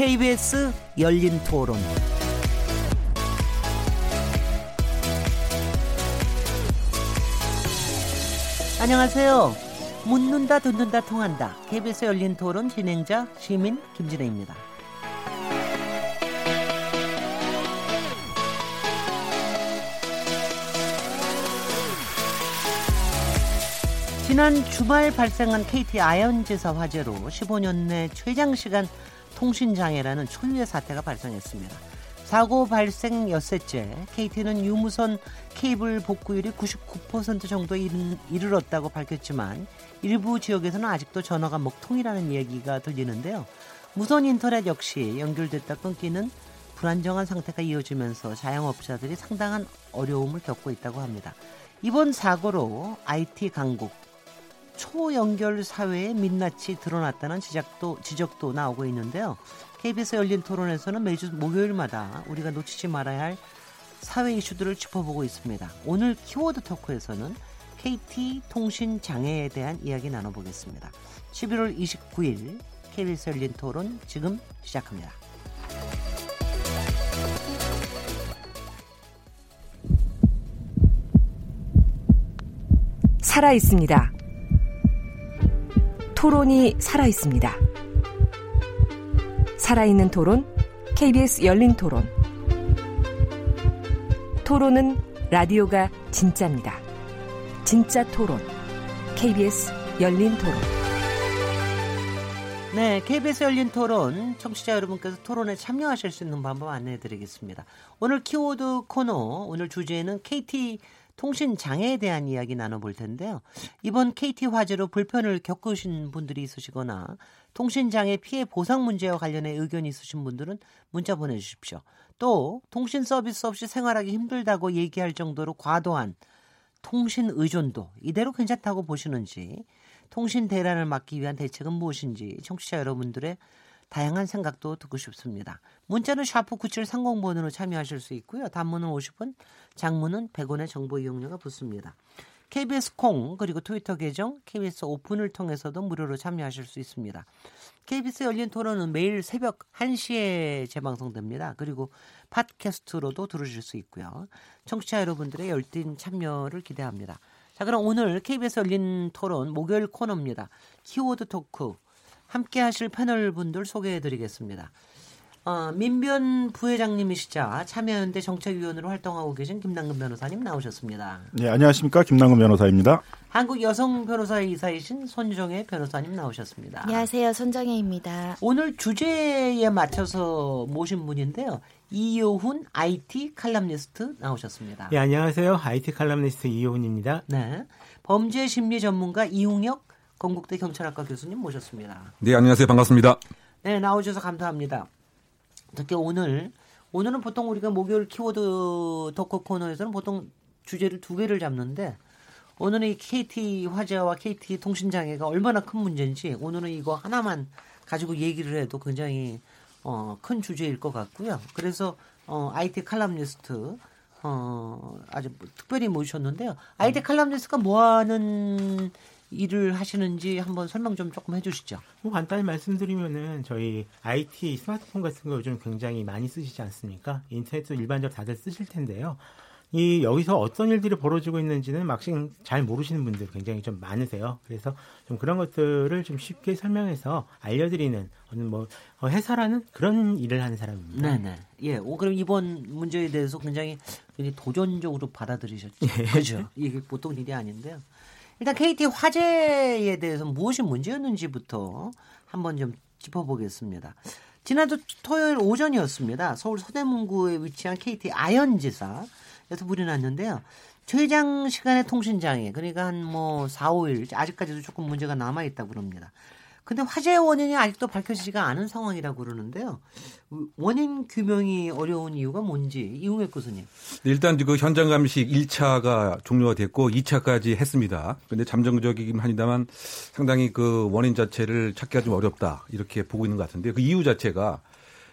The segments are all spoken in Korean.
KBS 열린 토론. 안녕하세요. 묻는다, 듣는다, 통한다. KBS 열린 토론 진행자 시민 김진혜입니다. 지난 주말 발생한 KT 아현지사 화재로 15년 내 최장 시간 통신 장애라는 초유의 사태가 발생했습니다. 사고 발생 엿새째 KT는 유무선 케이블 복구율이 99% 정도 이르렀다고 밝혔지만 일부 지역에서는 아직도 전화가 먹통이라는 얘기가 들리는데요. 무선 인터넷 역시 연결됐다 끊기는 불안정한 상태가 이어지면서 자영업자들이 상당한 어려움을 겪고 있다고 합니다. 이번 사고로 IT 강국, 초연결 사회의 민낯이 드러났다는 지적도, 지적도 나오고 있는데요. KBS 열린 토론에서는 매주 목요일마다 우리가 놓치지 말아야 할 사회 이슈들을 짚어보고 있습니다. 오늘 키워드 토크에서는 KT 통신 장애에 대한 이야기 나눠보겠습니다. 11월 29일 KBS 열린 토론 지금 시작합니다. 살아 있습니다. 토론이 살아 있습니다. 살아있는 토론, KBS 열린 토론. 토론은 라디오가 진짜입니다. 진짜 토론, KBS 열린 토론. 네, KBS 열린 토론 청취자 여러분께서 토론에 참여하실 수 있는 방법 안내해 드리겠습니다. 오늘 키워드 코너 오늘 주제는 KT 통신 장애에 대한 이야기 나눠볼 텐데요. 이번 KT 화재로 불편을 겪으신 분들이 있으시거나 통신 장애 피해 보상 문제와 관련해 의견이 있으신 분들은 문자 보내주십시오. 또 통신 서비스 없이 생활하기 힘들다고 얘기할 정도로 과도한 통신 의존도 이대로 괜찮다고 보시는지 통신 대란을 막기 위한 대책은 무엇인지 청취자 여러분들의 다양한 생각도 듣고 싶습니다. 문자는 샤프 9730번으로 참여하실 수 있고요. 단문은 50원, 장문은 100원의 정보 이용료가 붙습니다. KBS 콩 그리고 트위터 계정 KBS 오픈을 통해서도 무료로 참여하실 수 있습니다. KBS 열린 토론은 매일 새벽 1시에 재방송됩니다. 그리고 팟캐스트로도 들으실 수 있고요. 청취자 여러분들의 열띤 참여를 기대합니다. 자, 그럼 오늘 KBS 열린 토론 목요일 코너입니다. 키워드 토크 함께 하실 패널 분들 소개해 드리겠습니다. 어, 민변 부회장님이시자 참여연대 정책위원으로 활동하고 계신 김남근 변호사님 나오셨습니다. 네, 안녕하십니까. 김남근 변호사입니다. 한국 여성 변호사 이사이신 손정혜 변호사님 나오셨습니다. 안녕하세요. 손정혜입니다. 오늘 주제에 맞춰서 모신 분인데요. 이효훈 IT 칼럼니스트 나오셨습니다. 네, 안녕하세요. IT 칼럼니스트 이효훈입니다. 네. 범죄 심리 전문가 이웅혁 건국대 경찰학과 교수님 모셨습니다. 네, 안녕하세요. 반갑습니다. 네, 나오셔서 감사합니다. 특히 오늘 오늘은 보통 우리가 목요일 키워드 토크 코너에서는 보통 주제를 두 개를 잡는데 오늘은 이 KT 화재와 KT 통신 장애가 얼마나 큰 문제인지 오늘은 이거 하나만 가지고 얘기를 해도 굉장히 어, 큰 주제일 것 같고요. 그래서 어, IT 칼럼니스트 어, 아주 특별히 모셨는데요. IT 칼럼니스트가 뭐 하는 일을 하시는지 한번 설명 좀 조금 해주시죠. 뭐 간단히 말씀드리면은 저희 IT 스마트폰 같은 거 요즘 굉장히 많이 쓰시지 않습니까? 인터넷도 일반적으로 다들 쓰실 텐데요. 이 여기서 어떤 일들이 벌어지고 있는지는 막상 잘 모르시는 분들 굉장히 좀 많으세요. 그래서 좀 그런 것들을 좀 쉽게 설명해서 알려드리는 어느 뭐 어, 회사라는 그런 일을 하는 사람입니다. 네네. 예. 오, 그럼 이번 문제에 대해서 굉장히, 굉장히 도전적으로 받아들이셨죠. 예. 그죠. 이게 보통 일이 아닌데요. 일단 KT 화재에 대해서 무엇이 문제였는지부터 한번 좀 짚어보겠습니다. 지난주 토요일 오전이었습니다. 서울 서대문구에 위치한 KT 아현지사에서 불이 났는데요. 최장 시간의 통신 장애, 그러니까 한 뭐 4, 5일, 아직까지도 조금 문제가 남아 있다고 그럽니다. 근데 화재 원인이 아직도 밝혀지지가 않은 상황이라고 그러는데요. 원인 규명이 어려운 이유가 뭔지 이웅혁 교수님. 네, 일단 그 현장 감식 1차가 종료가 됐고 2차까지 했습니다. 근데 잠정적이긴 합니다만 상당히 그 원인 자체를 찾기가 좀 어렵다 이렇게 보고 있는 것 같은데 그 이유 자체가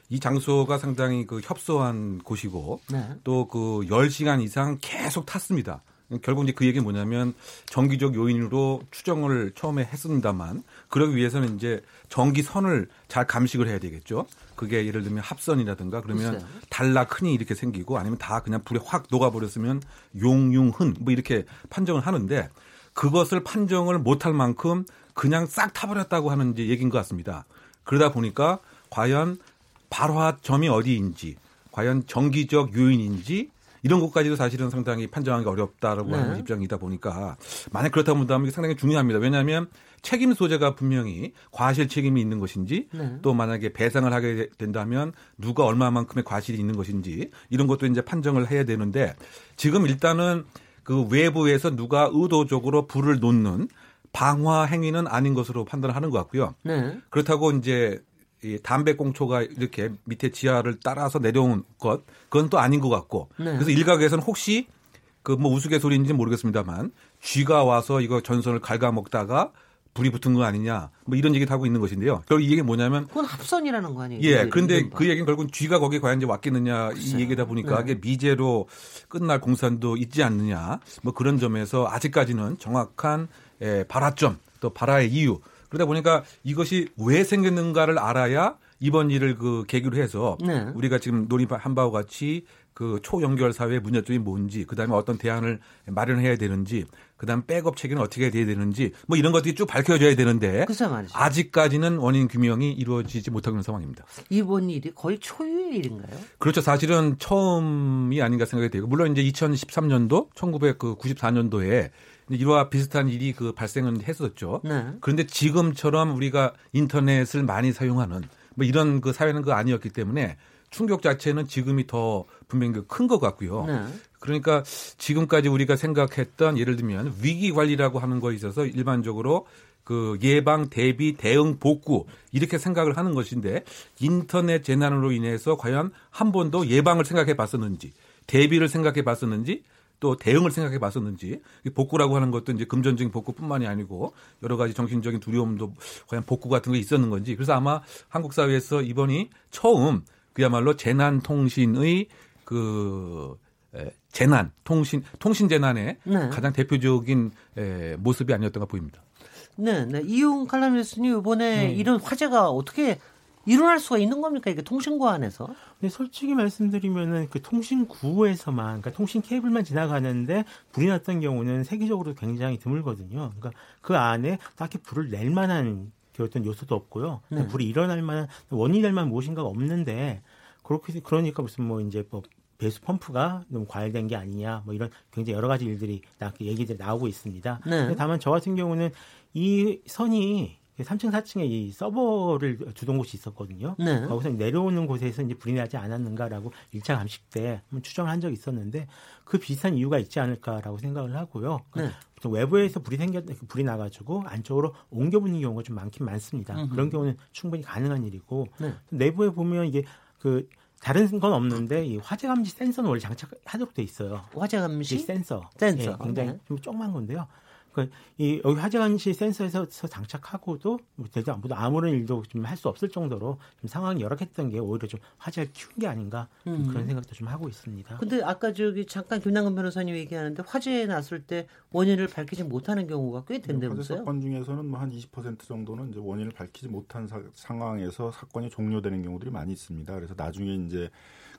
이 장소가 상당히 그 협소한 곳이고 네. 또그 10시간 이상 계속 탔습니다. 결국 이제 그 얘기는 뭐냐면 정기적 요인으로 추정을 처음에 했습니다만 그러기 위해서는 이제 전기선을 잘 감식을 해야 되겠죠. 그게 예를 들면 합선이라든가 그러면 글쎄요. 달라크니 이렇게 생기고 아니면 다 그냥 불에 확 녹아버렸으면 용융흔 뭐 이렇게 판정을 하는데 그것을 판정을 못할 만큼 그냥 싹 타버렸다고 하는 이제 얘기인 것 같습니다. 그러다 보니까 과연 발화점이 어디인지 과연 정기적 요인인지 이런 것까지도 사실은 상당히 판정하기 어렵다라고 네. 하는 입장이다 보니까 만약 그렇다고 본다면 상당히 중요합니다. 왜냐하면 책임 소재가 분명히 과실 책임이 있는 것인지 네. 또 만약에 배상을 하게 된다면 누가 얼마만큼의 과실이 있는 것인지 이런 것도 이제 판정을 해야 되는데 지금 일단은 그 외부에서 누가 의도적으로 불을 놓는 방화 행위는 아닌 것으로 판단하는 것 같고요. 네. 그렇다고 이제 이 담배 꽁초가 이렇게 밑에 지하를 따라서 내려온 것 그건 또 아닌 것 같고 네. 그래서 일각에서는 혹시 그 뭐 우스갯소리인지 는 모르겠습니다만 쥐가 와서 이거 전선을 갉아먹다가 불이 붙은 거 아니냐 뭐 이런 얘기도 하고 있는 것인데요. 결국 이 얘기는 뭐냐면 그건 합선이라는 거 아니에요? 예. 그런데 그 얘기는 결국은 쥐가 거기에 과연 이제 왔겠느냐 이 글쎄요. 얘기다 보니까 네. 이게 미제로 끝날 공산도 있지 않느냐 뭐 그런 점에서 아직까지는 정확한 에, 발화점 또 발화의 이유 그러다 보니까 이것이 왜 생겼는가를 알아야 이번 일을 그 계기로 해서 네. 우리가 지금 논의한 바와 같이 그 초연결 사회의 문제점이 뭔지 그다음에 어떤 대안을 마련해야 되는지 그다음 백업 체계는 어떻게 돼야 되는지 뭐 이런 것들이 쭉 밝혀져야 되는데. 아직까지는 원인 규명이 이루어지지 못하고 있는 상황입니다. 이번 일이 거의 초유의 일인가요? 그렇죠. 사실은 처음이 아닌가 생각이 되고 물론 이제 2013년도 1994년도에 이와 비슷한 일이 그 발생은 했었죠. 네. 그런데 지금처럼 우리가 인터넷을 많이 사용하는 뭐 이런 그 사회는 그 아니었기 때문에 충격 자체는 지금이 더 분명히 그큰것 같고요. 네. 그러니까 지금까지 우리가 생각했던 예를 들면 위기 관리라고 하는 거에 있어서 일반적으로 그 예방, 대비, 대응, 복구 이렇게 생각을 하는 것인데 인터넷 재난으로 인해서 과연 한 번도 예방을 생각해 봤었는지 대비를 생각해 봤었는지 또 대응을 생각해 봤었는지 이 복구라고 하는 것도 이제 금전적인 복구뿐만이 아니고 여러 가지 정신적인 두려움도 과연 복구 같은 게 있었는 건지 그래서 아마 한국 사회에서 이번이 처음 그야말로 재난 통신의 그 에, 재난 통신 통신 재난의 네. 가장 대표적인 에, 모습이 아니었던가 보입니다. 네, 네. 이용 칼럼니스트님 이번에 이런 화재가 어떻게 일어날 수가 있는 겁니까? 이게 통신과 안에서? 근데 솔직히 말씀드리면은 그 통신구에서만, 그러니까 통신 케이블만 지나가는데 불이 났던 경우는 세계적으로 굉장히 드물거든요. 그러니까 그 안에 딱히 불을 낼 만한 그 어떤 요소도 없고요. 네. 불이 일어날 만한 원인이 될 만한 무엇인가가 없는데 그렇게 그러니까 무슨 뭐 이제 뭐 배수 펌프가 너무 과열된 게 아니냐 뭐 이런 굉장히 여러 가지 일들이 나 얘기들이 나오고 있습니다. 네. 다만 저 같은 경우는 이 선이 3층, 4층에 이 서버를 두던 곳이 있었거든요. 네. 거기서 내려오는 곳에서 이제 불이 나지 않았는가라고 1차 감식 때 추정을 한 적이 있었는데 그 비슷한 이유가 있지 않을까라고 생각을 하고요. 네. 보통 외부에서 불이 생겼 불이 나가지고 안쪽으로 옮겨 붙는 경우가 좀 많긴 많습니다. 음흠. 그런 경우는 충분히 가능한 일이고 네. 내부에 보면 이게 그 다른 건 없는데 이 화재 감지 센서는 원래 장착하도록 돼 있어요. 화재 이 감시? 센서. 센서. 예, 굉장히 네. 좀 조그만 건데요. 그, 이, 여기 화재 감시 센서에서 장착하고도 뭐 되지 않고도 아무런 일도 좀 할 수 없을 정도로 좀 상황이 열악했던 게 오히려 좀 화재를 키운 게 아닌가 좀 음. 그런 생각도 좀 하고 있습니다. 근데 아까 저기 잠깐 김남근 변호사님 얘기하는데 화재 났을 때 원인을 밝히지 못하는 경우가 꽤 화재 된다면서요? 사건 중에서는 뭐 한 20% 정도는 이제 원인을 밝히지 못한 사- 상황에서 사건이 종료되는 경우들이 많이 있습니다. 그래서 나중에 이제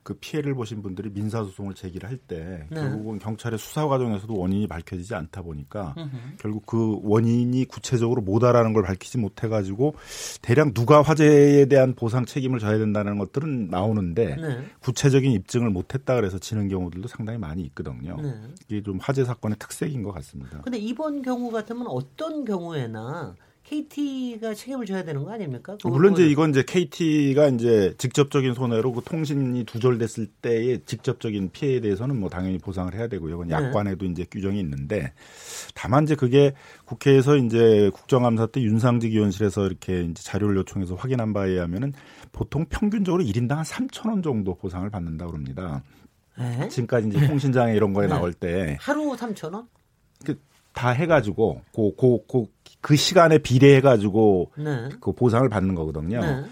그 피해를 보신 분들이 민사소송을 제기를 할때 네. 결국은 경찰의 수사 과정에서도 원인이 밝혀지지 않다 보니까 음흠. 결국 그 원인이 구체적으로 뭐다라는 걸 밝히지 못해가지고 대략 누가 화재에 대한 보상 책임을 져야 된다는 것들은 나오는데 네. 구체적인 입증을 못했다 그래서 지는 경우들도 상당히 많이 있거든요. 네. 이게 좀 화재 사건의 특색인 것 같습니다. 근데 이번 경우 같으면 어떤 경우에나 KT가 책임을 져야 되는 거 아닙니까? 물론 이제 이건 이제 KT가 이제 직접적인 손해로 그 통신이 두절됐을 때의 직접적인 피해에 대해서는 뭐 당연히 보상을 해야 되고요. 그건 네. 약관에도 이제 규정이 있는데 다만 이제 그게 국회에서 이제 국정감사 때 윤상직 의원실에서 이렇게 이제 자료를 요청해서 확인한 바에 의하면은 보통 평균적으로 1인당 한 3천 원 정도 보상을 받는다고 합니다. 네? 지금까지 이제 통신장애 이런 거에 네. 나올 때 하루 3천 원? 다 해가지고 그, 그, 그, 그 시간에 비례해가지고 네. 그 보상을 받는 거거든요. 네.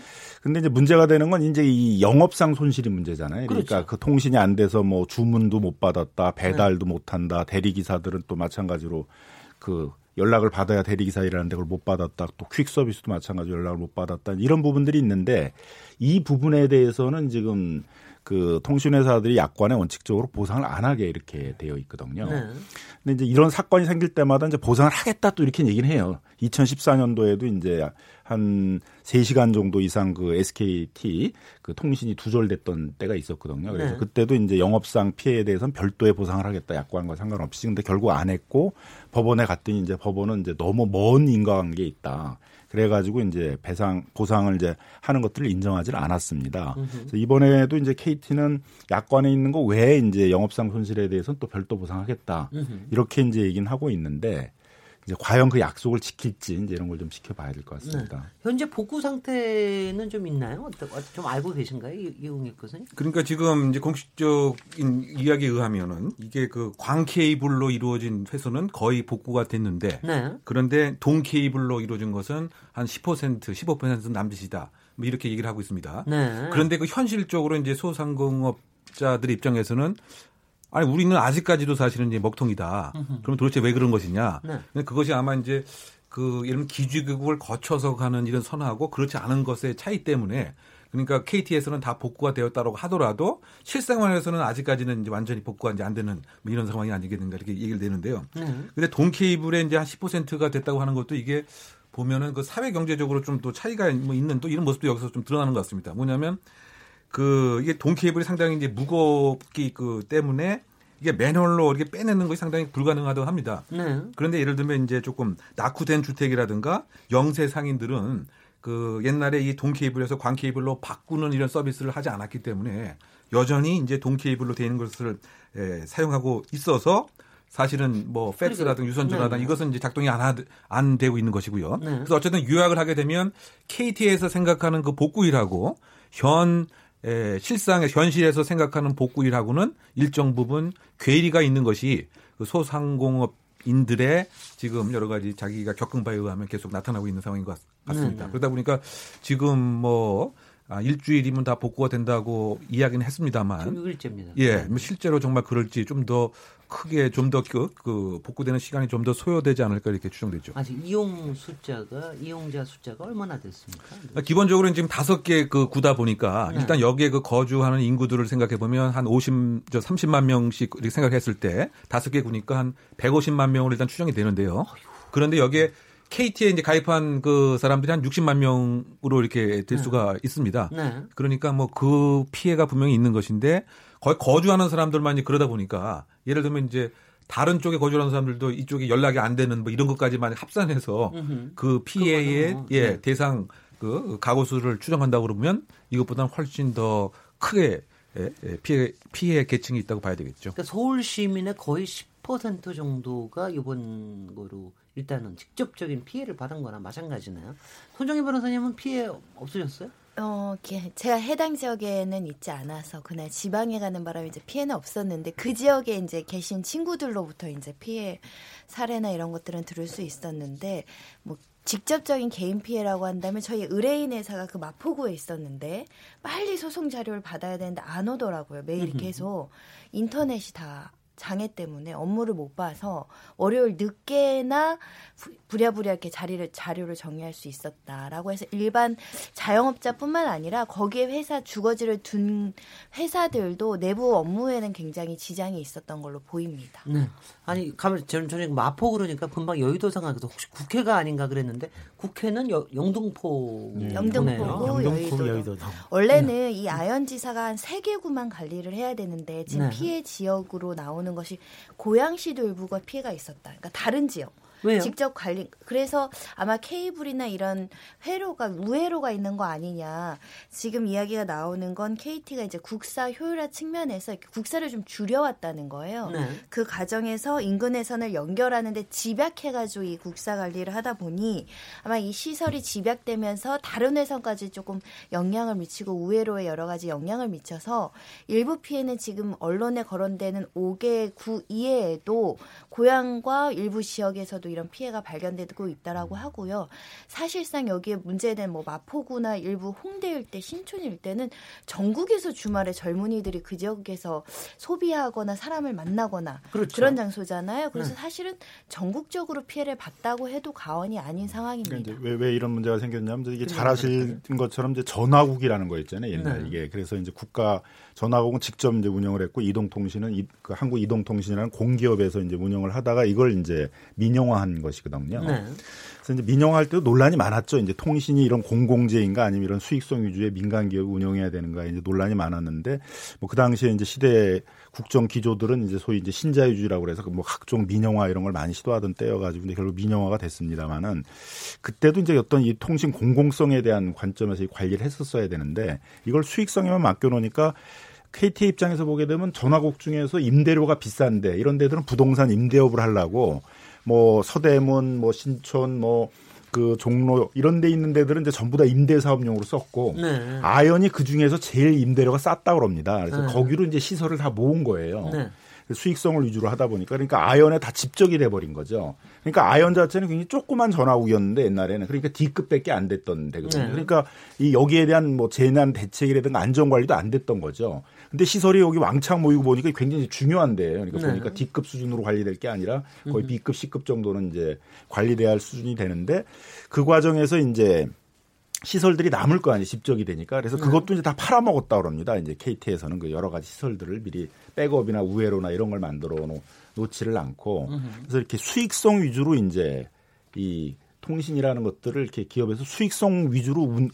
근데 이제 문제가 되는 건 이제 이 영업상 손실이 문제잖아요. 그러니까 그렇죠. 그 통신이 안 돼서 뭐 주문도 못 받았다, 배달도 못 한다, 대리 기사들은 또 마찬가지로 그 연락을 받아야 대리기사 일하는데 그걸 못 받았다, 또 퀵 서비스도 마찬가지로 연락을 못 받았다, 이런 부분들이 있는데 이 부분에 대해서는 지금 그 통신회사들이 약관에 원칙적으로 보상을 안 하게 이렇게 되어 있거든요. 네. 근데 이제 이런 사건이 생길 때마다 이제 보상을 하겠다 또 이렇게 얘기는 해요. 2014년도에도 이제 한 3시간 정도 이상 그 SKT 그 통신이 두절됐던 때가 있었거든요. 그래서 네. 그때도 이제 영업상 피해에 대해서는 별도의 보상을 하겠다. 약관과 상관없이. 근데 결국 안 했고 법원에 갔더니 이제 법원은 이제 너무 먼 인과관계에 있다. 그래가지고 이제 배상 보상을 이제 하는 것들을 인정하지를 않았습니다. 그래서 이번에도 이제 KT는 약관에 있는 거 외에 이제 영업상 손실에 대해서는 또 별도 보상하겠다. 이렇게 이제 얘기는 하고 있는데 이제 과연 그 약속을 지킬지 이제 이런 걸 좀 지켜봐야 될 것 같습니다. 현재 복구 상태는 좀 있나요? 어, 좀 알고 계신가요, 이- 이용익 교수님? 그러니까 지금 이제 공식적인 이야기에 의하면은 이게 그 광 케이블로 이루어진 회수는 거의 복구가 됐는데 네. 그런데 동 케이블로 이루어진 것은 한 10% 15% 남짓이다. 뭐 이렇게 얘기를 하고 있습니다. 네. 그런데 그 현실적으로 이제 소상공업 자들 입장에서는 아니 우리는 아직까지도 사실은 이제 먹통이다. 그럼 도대체 왜 그런 것이냐? 네. 근데 그것이 아마 이제 그 들면 기주국을 거쳐서 가는 이런 선하고 그렇지 않은 것의 차이 때문에 그러니까 KT에서는 다 복구가 되었다고 하더라도 실생활에서는 아직까지는 이제 완전히 복구가 이제 안 되는 뭐 이런 상황이 아니겠는가 이렇게 얘기를 되는데요. 네. 근데 동 케이블에 이제 한 10%가 됐다고 하는 것도 이게 보면은 그 사회 경제적으로 좀 또 차이가 뭐 있는 또 이런 모습도 여기서 좀 드러나는 것 같습니다. 뭐냐면 그 이게 동 케이블이 상당히 이제 무겁기 그 때문에 이게 맨홀로 이렇게 빼내는 것이 상당히 불가능하다고 합니다. 네. 그런데 예를 들면 이제 조금 낙후된 주택이라든가 영세 상인들은 그 옛날에 이 동 케이블에서 광 케이블로 바꾸는 이런 서비스를 하지 않았기 때문에 여전히 이제 동 케이블로 되는 것을 에, 사용하고 있어서 사실은 뭐 팩스라든가 유선 전화든 네. 이것은 이제 작동이 안, 하, 안 되고 있는 것이고요. 네. 그래서 어쨌든 요약을 하게 되면 KT에서 생각하는 그 복구일하고 현 에, 실상의 현실에서 생각하는 복구일하고는 일정 부분 괴리가 있는 것이 그 소상공업 인들의 지금 여러 가지 자기가 겪은 바에 의하면 계속 나타나고 있는 상황인 것 같- 같습니다. 네. 그러다 보니까 지금 뭐 아, 일주일이면 다 복구가 된다고 이야기는 했습니다만 지금 6일째입니다. 예, 뭐 실제로 정말 그럴지 좀 더 크게 좀 더 그, 그 복구되는 시간이 좀 더 소요되지 않을까 이렇게 추정되죠. 아직 이용 숫자가 이용자 숫자가 얼마나 됐습니까? 그러니까 기본적으로는 지금 다섯 개 그 구다 보니까 네. 일단 여기에 그 거주하는 인구들을 생각해 보면 한 50, 저 30만 명씩 이렇게 생각했을 때 다섯 개 구니까 한 150만 명으로 일단 추정이 되는데요. 그런데 여기에 KT에 이제 가입한 그 사람들이 한 60만 명으로 이렇게 될 수가 있습니다. 네. 그러니까 뭐 그 피해가 분명히 있는 것인데 거의 거주하는 사람들만 이제 그러다 보니까 예를 들면 이제 다른 쪽에 거주하는 사람들도 이쪽에 연락이 안 되는 뭐 이런 것까지만 합산해서 음흠. 그 피해의 예 네. 대상 그 가구 수를 추정한다고 그러면 이것보다는 훨씬 더 크게 예, 예, 피해 피해 계층이 있다고 봐야 되겠죠. 그러니까 서울 시민의 거의 10% 정도가 이번 거로 일단은 직접적인 피해를 받은 거나 마찬가지나요? 손정희 변호사님은 피해 없으셨어요? 어, 제가 해당 지역에는 있지 않아서 그날 지방에 가는 바람에 이제 피해는 없었는데 그 지역에 이제 계신 친구들로부터 이제 피해 사례나 이런 것들은 들을 수 있었는데 뭐 직접적인 개인 피해라고 한다면 저희 의뢰인 회사가 그 마포구에 있었는데 빨리 소송 자료를 받아야 되는데 안 오더라고요. 메일이 계속 인터넷이 다 장애 때문에 업무를 못 봐서 월요일 늦게나 부- 부랴부랴 이렇게 자리를 자료를 정리할 수 있었다라고 해서 일반 자영업자뿐만 아니라 거기에 회사 주거지를 둔 회사들도 내부 업무에는 굉장히 지장이 있었던 걸로 보입니다. 네. 아니, 가면 저는 저는 마포 그러니까 금방 여의도 생각해서 혹시 국회가 아닌가 그랬는데 국회는 여, 영등포 영등포고 영등포 여의도도. 여의도도. 원래는 이 아현 지사가 한 세 개 구만 관리를 해야 되는데 지금 네. 피해 지역으로 나오는 것이 고양시도 일부가 피해가 있었다. 그러니까 다른 지역. 왜요? 직접 관리 그래서 아마 케이블이나 이런 회로가 우회로가 있는 거 아니냐 지금 이야기가 나오는 건 KT가 이제 국사 효율화 측면에서 국사를 좀 줄여왔다는 거예요. 네. 그 과정에서 인근 해선을 연결하는데 집약해가지고 이 국사 관리를 하다 보니 아마 이 시설이 집약되면서 다른 해선까지 조금 영향을 미치고 우회로에 여러 가지 영향을 미쳐서 일부 피해는 지금 언론에 거론되는 5개 구 이외에도 고향과 일부 지역에서도 이런 피해가 발견되고 있다라고 하고요. 사실상 여기에 문제된 뭐 마포구나 일부 홍대 일대, 신촌 일대는 전국에서 주말에 젊은이들이 그 지역에서 소비하거나 사람을 만나거나 그렇죠. 런 장소잖아요. 그래서 네. 사실은 전국적으로 피해를 봤다고 해도 과언이 아닌 상황입니다. 이제 왜, 왜 이런 문제가 생겼냐면 이게 그냥 잘 아실 것처럼 이제 전화국이라는 거 있잖아요 옛날 네. 이게 그래서 이제 국가 전화국은 직접 이제 운영을 했고 이동통신은 이, 그 한국 이동통신이라는 공기업에서 이제 운영을 하다가 이걸 이제 민영화한 것이거든요. 네. 그래서 이제 민영화할 때도 논란이 많았죠. 이제 통신이 이런 공공재인가 아니면 이런 수익성 위주의 민간 기업이 운영해야 되는가 이제 논란이 많았는데 뭐 그 당시에 이제 시대 국정 기조들은 이제 소위 이제 신자유주의라고 그래서 그뭐 각종 민영화 이런 걸 많이 시도하던 때여가지고 이제 결국 민영화가 됐습니다만은 그때도 이제 어떤 이 통신 공공성에 대한 관점에서 이 관리를 했었어야 되는데 이걸 수익성에만 맡겨놓으니까 KT 입장에서 보게 되면 전화국 중에서 임대료가 비싼데 이런 데들은 부동산 임대업을 하려고 뭐 서대문, 뭐 신촌, 뭐 그 종로 이런 데 있는 데들은 이제 전부 다 임대 사업용으로 썼고 네. 아연이 그 중에서 제일 임대료가 쌌다 그럽니다. 그래서 네. 거기로 이제 시설을 다 모은 거예요. 네. 수익성을 위주로 하다 보니까 그러니까 아연에 다 집적이 돼 버린 거죠. 그러니까 아연 자체는 굉장히 조그만 전화국이었는데 옛날에는 그러니까 D급밖에 안 됐던 데거든요. 네. 그러니까 이 여기에 대한 뭐 재난 대책이라든가 안전 관리도 안 됐던 거죠. 근데 시설이 여기 왕창 모이고 보니까 굉장히 중요한데요. 그러니까 네. 보니까 D급 수준으로 관리될 게 아니라 거의 B급, C급 정도는 이제 관리돼야 할 수준이 되는데 그 과정에서 이제 시설들이 남을 거 아니에요. 집적이 되니까. 그래서 그것도 이제 다 팔아먹었다 그럽니다. 이제 KT에서는 그 여러 가지 시설들을 미리 백업이나 우회로나 이런 걸 만들어 놓, 놓지를 않고 그래서 이렇게 수익성 위주로 이제 이 통신이라는 것들을 이렇게 기업에서 수익성 위주로 운,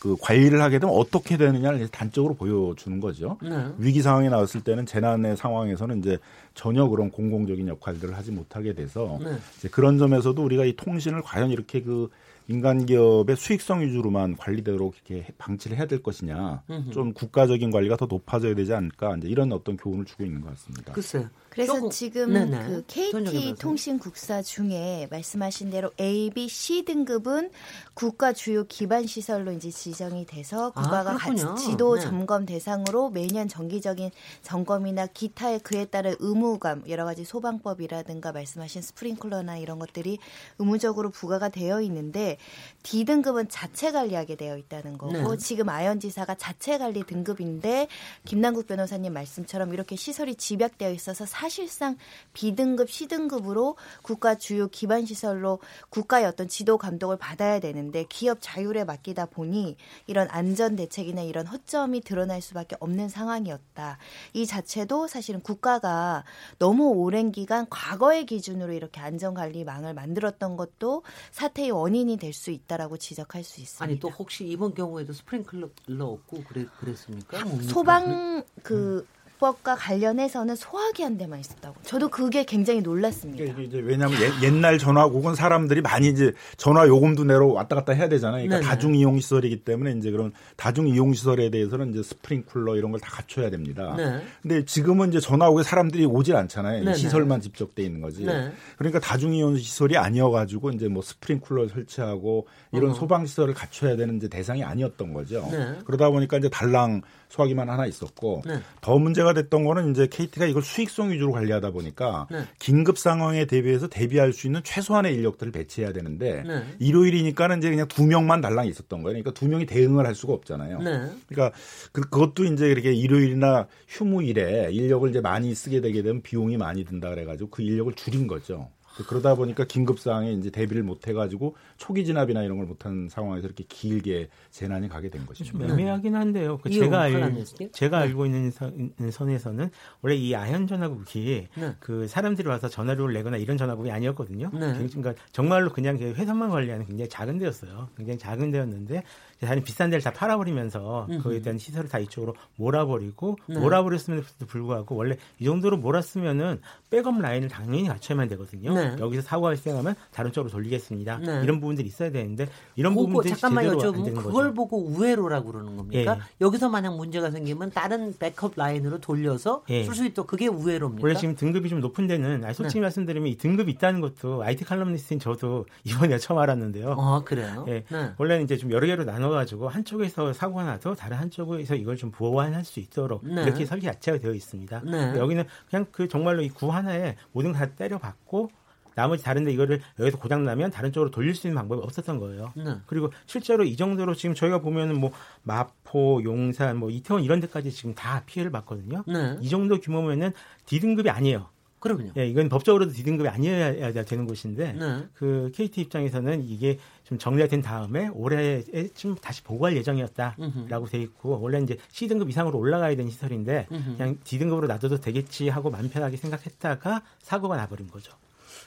그 관리를 하게 되면 어떻게 되느냐를 이제 단적으로 보여주는 거죠. 네. 위기 상황이 나왔을 때는 재난의 상황에서는 이제 전혀 그런 공공적인 역할들을 하지 못하게 돼서 네. 이제 그런 점에서도 우리가 이 통신을 과연 이렇게 그 민간 기업의 수익성 위주로만 관리되도록 이렇게 해- 방치를 해야 될 것이냐, 좀 국가적인 관리가 더 높아져야 되지 않을까, 이제 이런 어떤 교훈을 주고 있는 것 같습니다. 글쎄요. 그래서 조금- 지금 네네. 그 KT. 통신국사 중에 말씀하신 대로 A, B, C 등급은 국가 주요 기반 시설로 이제 지정이 돼서 아, 국가가 그렇군요. 같이 지도 네. 점검 대상으로 매년 정기적인 점검이나 기타의 그에 따른 의무감 여러 가지 소방법이라든가 말씀하신 스프링클러나 이런 것들이 의무적으로 부과가 되어 있는데 D 등급은 자체 관리하게 되어 있다는 거고 네. 지금 아현지사가 자체 관리 등급인데 김남국 변호사님 말씀처럼 이렇게 시설이 집약되어 있어서 사실상 B등급, C등급으로 국가 주요 기반 시설로 국가의 어떤 지도 감독을 받아야 되는데 기업 자율에 맡기다 보니 이런 안전 대책이나 이런 허점이 드러날 수밖에 없는 상황이었다. 이 자체도 사실은 국가가 너무 오랜 기간 과거의 기준으로 이렇게 안전 관리망을 만들었던 것도 사태의 원인이 될 수 있다라고 지적할 수 있습니다. 아니 또 혹시 이번 경우에도 스프링클러 없고 그래 그랬습니까? 뭡니까? 소방 그 법과 관련해서는 소화기 한 대만 있었다고. 저도 그게 굉장히 놀랐습니다. 이게 이제 왜냐하면 옛, 날 전화국은 사람들이 많이 이제 전화 요금도 내러 왔다 갔다 해야 되잖아요. 그러니까. 다중 이용 시설이기 때문에 이제 그런 다중 이용 시설에 대해서는 이제 스프링쿨러 이런 걸 다 갖춰야 됩니다. 네. 근데 지금은 이제 전화국에 사람들이 오질 않잖아요. 이 네네. 시설만 집적돼 있는 거지. 네. 그러니까 다중 이용 시설이 아니어가지고 이제 뭐 스프링쿨러 설치하고 이런 어허. 소방 시설을 갖춰야 되는 이제 대상이 아니었던 거죠. 네. 그러다 보니까 이제 달랑 소화기만 하나 있었고 네. 더 문제가 됐던 거는 이제 KT가 이걸 수익성 위주로 관리하다 보니까 네. 긴급 상황에 대비해서 대비할 수 있는 최소한의 인력들을 배치해야 되는데 네. 일요일이니까는 이제 그냥 두 명만 달랑 있었던 거예요. 그러니까 두 명이 대응을 할 수가 없잖아요. 네. 그러니까 그, 그것도 이제 이렇게 일요일이나 휴무일에 인력을 이제 많이 쓰게 되게 되면 비용이 많이 든다 그래가지고 그 인력을 줄인 거죠. 그러다 보니까 긴급 상황에 이제 대비를 못 해가지고 초기 진압이나 이런 걸 못한 상황에서 이렇게 길게 재난이 가게 된좀 것입니다. 애매하긴 한데요. 그 이용 제가 알? 제가 네. 알고 있는 선, 선에서는 원래 이 아현 전화국이 네. 그 사람들이 와서 전화를 내거나 이런 전화국이 아니었거든요. 네. 그러니까 정말로 그냥 그 회사만 관리하는 굉장히 작은 데였어요. 굉장히 작은 데였는데 다른 비싼 데를 다 팔아버리면서 그에 대한 시설을 다 이쪽으로 몰아버리고 네. 몰아버렸음에도 불구하고 원래 이 정도로 몰았으면은 백업 라인을 당연히 갖춰야만 되거든요. 네. 여기서 사고가 발생하면 다른 쪽으로 돌리겠습니다. 네. 이런 부분들이 있어야 되는데 이런 그거 부분들이 잠깐만 제대로 여쭤보면 그걸 거죠. 보고 우회로라고 그러는 겁니까? 예. 여기서 만약 문제가 생기면 다른 백업 라인으로 돌려서 예. 쓸수 있도록 그게 우회로입니까? 원래 지금 등급이 좀 높은 데는 아니, 솔직히 네. 말씀드리면 이 등급이 있다는 것도 IT 칼럼니스트인 저도 이번에 처음 알았는데요. 아 그래요? 예. 네. 원래는 이제 좀 여러 개로 나눠 가지고 한쪽에서 사고가 나도 다른 한쪽에서 이걸 좀 보완할 수 있도록 네. 이렇게 설계 자체가 되어 있습니다. 네. 여기는 그냥 그 정말로 이 구 하나에 모든 거다 때려박고 나머지 다른데 이거를 여기서 고장 나면 다른 쪽으로 돌릴 수 있는 방법이 없었던 거예요. 네. 그리고 실제로 이 정도로 지금 저희가 보면은 뭐 마포, 용산, 뭐 이태원 이런 데까지 지금 다 피해를 봤거든요. 네. 이 정도 규모면은 D등급이 아니에요. 그럼요. 예, 이건 법적으로도 D등급이 아니어야 되는 곳인데 네. 그 KT 입장에서는 이게 좀 정리가 된 다음에 올해쯤 다시 보고할 예정이었다라고 돼 있고 원래 이제 C등급 이상으로 올라가야 되는 시설인데 그냥 D등급으로 놔둬도 되겠지 하고 마음 편하게 생각했다가 사고가 나버린 거죠.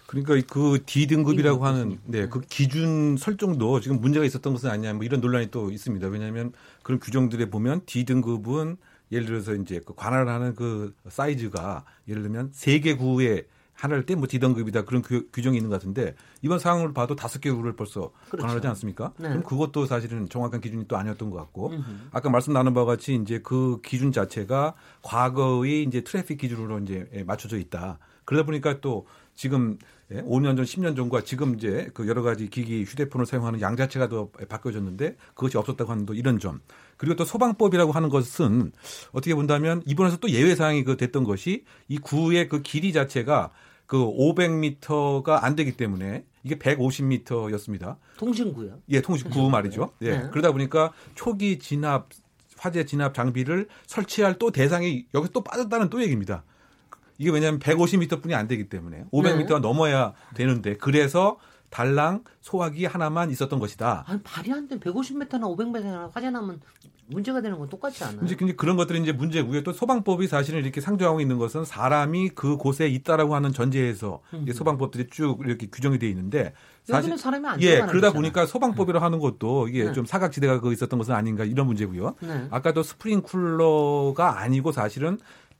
그러니까 그 D 등급이라고 하는 네, 그 기준 설정도 지금 문제가 있었던 것은 아니냐 뭐 이런 논란이 또 있습니다. 왜냐하면 그런 규정들에 보면 D 등급은 예를 들어서 이제 그 관할하는 그 사이즈가 예를 들면 세 개 구에 하나를 때뭐 D 등급이다 그런 규, 규정이 있는 것 같은데 이번 상황을 봐도 다섯 개 구를 벌써 그렇죠. 관할하지 않습니까? 네. 그럼 그것도 사실은 정확한 기준이 또 아니었던 것 같고 아까 말씀 나눈 바와 같이 이제 그 기준 자체가 과거의 이제 트래픽 기준으로 이제 예, 맞춰져 있다. 그러다 보니까 또 지금 예, 5년 전, 10년 전과 지금 이제 그 여러 가지 기기 휴대폰을 사용하는 양 자체가 더 바뀌어졌는데 그것이 없었다고 하는 또 이런 점. 그리고 또 소방법이라고 하는 것은 어떻게 본다면 이번에서 또 예외 사항이 그 됐던 것이 이 구의 그 길이 자체가 그 500m가 안 되기 때문에 이게 150m였습니다. 통신구요. 예, 통신구 말이죠. 예. 네. 그러다 보니까 초기 진압 화재 진압 장비를 설치할 또 대상이 여기 또 빠졌다는 또 얘기입니다. 이게 왜냐하면 150m뿐이 안 되기 때문에 500m가 넘어야 되는데 그래서 달랑 소화기 하나만 있었던 것이다. 아니 발이 안 돼. 150m나 500m나 화재 나면 문제가 되는 건 똑같지 않아요? 이제 근데 그런 것들이 이제 문제고요. 또 소방법이 사실은 이렇게 상정하고 있는 것은 사람이 그 곳에 있다라고 하는 전제에서 이제 소방법들이 쭉 이렇게 규정이 돼 있는데 여기는 사람이 안 예 그러다 데잖아요. 보니까 소방법이라 하는 것도 이게 네. 좀 사각지대가 그 있었던 것은 아닌가 이런 문제고요. 네. 아까도 스프링 쿨러가 아니고 사실은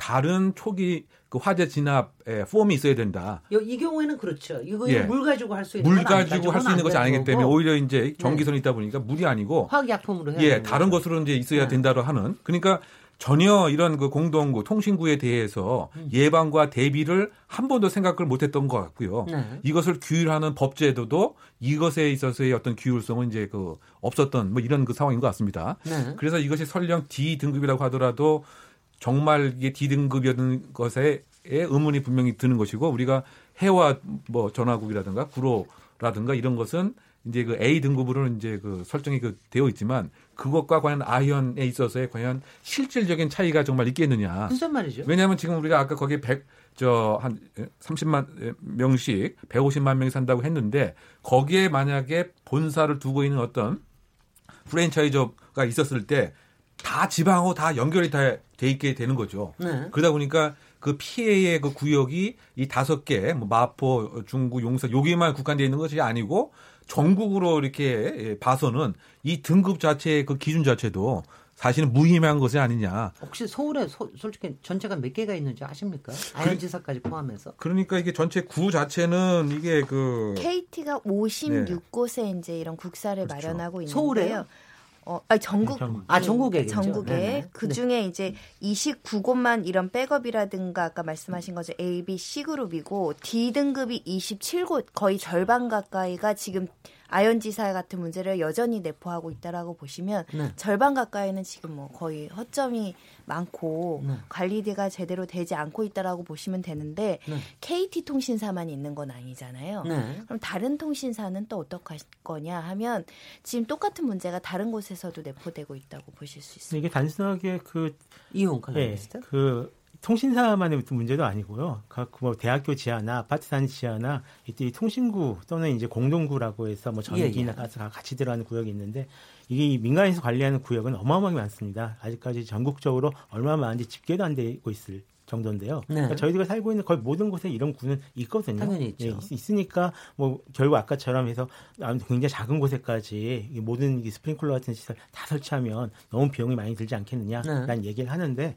다른 초기 그 화재 진압 에 폼이 있어야 된다. 여- 이 경우에는 그렇죠. 이거 예. 물 가지고 할 수 있는 물. 가지고 할 수 있는 것이 안 아니기 때문에 오히려 이제 전기선이 있다 보니까 물이 아니고 화학약품으로 예, 다른 거죠. 것으로 이제 있어야 네. 된다로 하는. 그러니까 전혀 이런 그 공동구 통신구에 대해서 음. 예방과 대비를 한 번도 생각을 못했던 것 같고요. 네. 이것을 규율하는 법제도도 이것에 있어서의 어떤 규율성은 이제 그 없었던 뭐 이런 그 상황인 것 같습니다. 네. 그래서 이것이 설령 D 등급이라고 하더라도 정말 이게 D 등급이었던 것에 의문이 분명히 드는 것이고 우리가 해와 뭐 전화국이라든가 구로라든가 이런 것은 이제 그 A 등급으로는 이제 그 설정이 그 되어 있지만 그것과 과연 아이언에 있어서의 과연 실질적인 차이가 정말 있겠느냐. 무슨 말이죠? 왜냐하면 지금 우리가 아까 거기에 100, 저, 한 30만 명씩 150만 명이 산다고 했는데 거기에 만약에 본사를 두고 있는 어떤 프랜차이저가 있었을 때 다 지방하고 다 연결이 다 돼 있게 되는 거죠. 네. 그러다 보니까 그 피해의 그 구역이 이 다섯 개, 뭐 마포, 중구, 용산 여기만 국한되어 있는 것이 아니고 전국으로 이렇게 예, 봐서는 이 등급 자체의 그 기준 자체도 사실은 무의미한 것이 아니냐. 혹시 서울에 소- 솔직히 전체가 몇 개가 있는지 아십니까? 아현지사까지 포함해서. 그러니까 이게 전체 구 자체는 이게 그 KT가 56곳에 이제 이런 국사를 그렇죠. 마련하고 있는데요. 서울에요? 어, 아니 전국 전국. 아, 전국에. 전국에 네네. 그 중에 이제 29곳만 이런 백업이라든가 아까 말씀하신 거죠 A, B, C 그룹이고 D 등급이 27곳 거의 절반 가까이가 지금 아연지사 같은 문제를 여전히 내포하고 있다라고 보시면 네. 절반 가까이는 지금 뭐 거의 허점이 많고 네. 관리가 제대로 되지 않고 있다라고 보시면 되는데 네. KT 통신사만 있는 건 아니잖아요. 네. 그럼 다른 통신사는 또 어떡할 거냐 하면 지금 똑같은 문제가 다른 곳에서도 내포되고 있다고 보실 수 있어요. 이게 단순하게 그 이용 예, 칼럼니스트. 그 통신사만의 문제도 아니고요. 각 뭐 대학교 지하나 아파트 산 지하나 이때 이 통신구 또는 이제 공동구라고 해서 뭐 전기나 예, 예. 가스가 같이 들어가는 구역이 있는데 이게 이 민간에서 관리하는 구역은 어마어마하게 많습니다. 아직까지 전국적으로 얼마나 많은지 집계도 안 되고 있을 정도인데요. 네. 그러니까 저희가 살고 있는 거의 모든 곳에 이런 구는 있거든요. 당연히 있죠. 예, 있- 있으니까 뭐 결국 아까처럼 해서 아, 굉장히 작은 곳에까지 이 모든 이 스프링클러 같은 시설 다 설치하면 너무 비용이 많이 들지 않겠느냐라는 네. 얘기를 하는데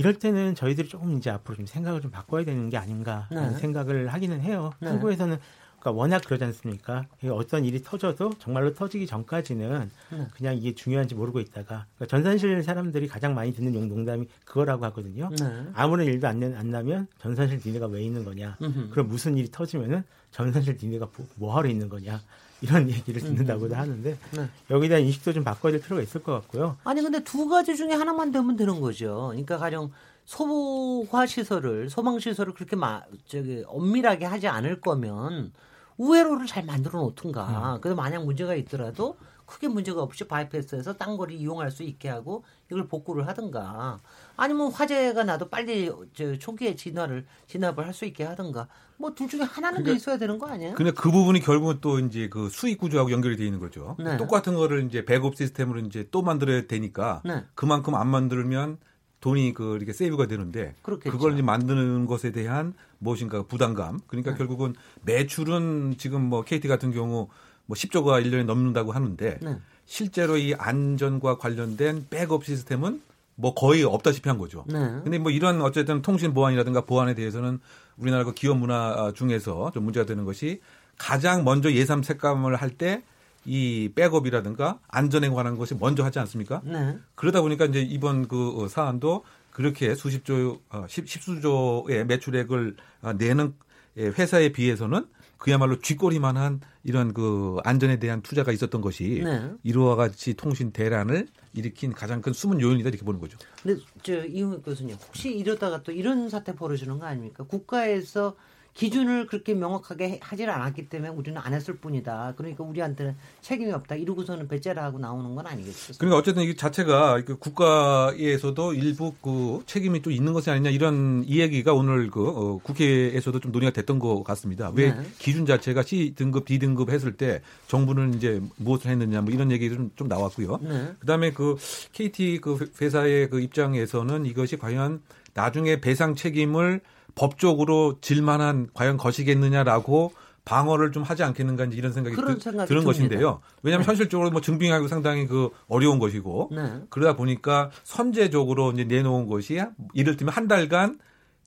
이럴 때는 저희들이 조금 이제 앞으로 좀 생각을 좀 바꿔야 되는 게 아닌가 하는 네. 생각을 하기는 해요. 네. 한국에서는 그러니까 워낙 그러지 않습니까? 어떤 일이 터져도 정말로 터지기 전까지는 네. 그냥 이게 중요한지 모르고 있다가 그러니까 전산실 사람들이 가장 많이 듣는 용 농담이 그거라고 하거든요. 네. 아무런 일도 안, 내- 안 나면 전산실 니네가 왜 있는 거냐? 음흠. 그럼 무슨 일이 터지면은 전산실 니네가 뭐- 뭐 하러 있는 거냐? 이런 얘기를 듣는다고도 하는데 네. 여기에 대한 인식도 좀 바꿔야 될 필요가 있을 것 같고요. 아니 근데 두 가지 중에 하나만 되면 되는 거죠. 그러니까 가령 소화 시설을 소방 시설을 그렇게 마, 저기 엄밀하게 하지 않을 거면 우회로를 잘 만들어 놓든가. 그래서 만약 문제가 있더라도 크게 문제가 없이 바이패스에서 딴 거리 이용할 수 있게 하고 이걸 복구를 하든가. 아니면 화재가 나도 빨리 저 초기에 진화를 진압을 할 수 있게 하든가. 뭐 둘 중에 하나는 돼 있어야 되는 거 아니에요? 근데 그 부분이 결국은 또 이제 그 수익 구조하고 연결이 돼 있는 거죠. 네. 똑같은 거를 이제 백업 시스템으로 이제 또 만들어야 되니까 네. 그만큼 안 만들면 돈이 그 이렇게 세이브가 되는데 그렇겠죠. 그걸 이제 만드는 것에 대한 무엇인가 부담감. 네. 그러니까 결국은 매출은 지금 뭐 KT 같은 경우 뭐 10조가 1년에 넘는다고 하는데 네. 실제로 이 안전과 관련된 백업 시스템은 뭐 거의 없다시피 한 거죠. 네. 근데 뭐 이런 어쨌든 통신 보안이라든가 보안에 대해서는 우리나라 그 기업 문화 중에서 좀 문제가 되는 것이 가장 먼저 예산 색감을 할 때 이 백업이라든가 안전에 관한 것이 먼저 하지 않습니까? 네. 그러다 보니까 이제 이번 그 사안도 그렇게 수십조, 어, 십, 십수조의 매출액을 어, 내는 예, 회사에 비해서는 그야말로 쥐꼬리만한 이런 그 안전에 대한 투자가 있었던 것이 네. 이와 같이 통신 대란을 일으킨 가장 큰 숨은 요인이다 이렇게 보는 거죠. 근데 저 이용혁 교수님 혹시 이러다가 또 이런 사태 벌어지는 거 아닙니까? 국가에서 기준을 그렇게 명확하게 하질 않았기 때문에 우리는 안 했을 뿐이다. 그러니까 우리한테는 책임이 없다. 이러고서는 배째라 하고 나오는 건 아니겠어요? 그러니까 어쨌든 이 자체가 그 국가에서도 일부 그 책임이 또 있는 것이 아니냐 이런 이야기가 오늘 그 어, 국회에서도 좀 논의가 됐던 것 같습니다. 왜 네. 기준 자체가 C 등급, D 등급 했을 때 정부는 이제 무엇을 했느냐 뭐 이런 얘기도 좀, 좀 나왔고요. 네. 그다음에 그 KT 그 회사의 그 입장에서는 이것이 과연 나중에 배상 책임을 법적으로 질 만한 과연 것이겠느냐라고 방어를 좀 하지 않겠는가 이제 이런 생각이 드, 생각이 드는 듭니다. 것인데요. 왜냐하면 현실적으로 뭐 증빙하기 상당히 그 어려운 것이고 네. 그러다 보니까 선제적으로 이제 내놓은 것이 이를테면 한 달간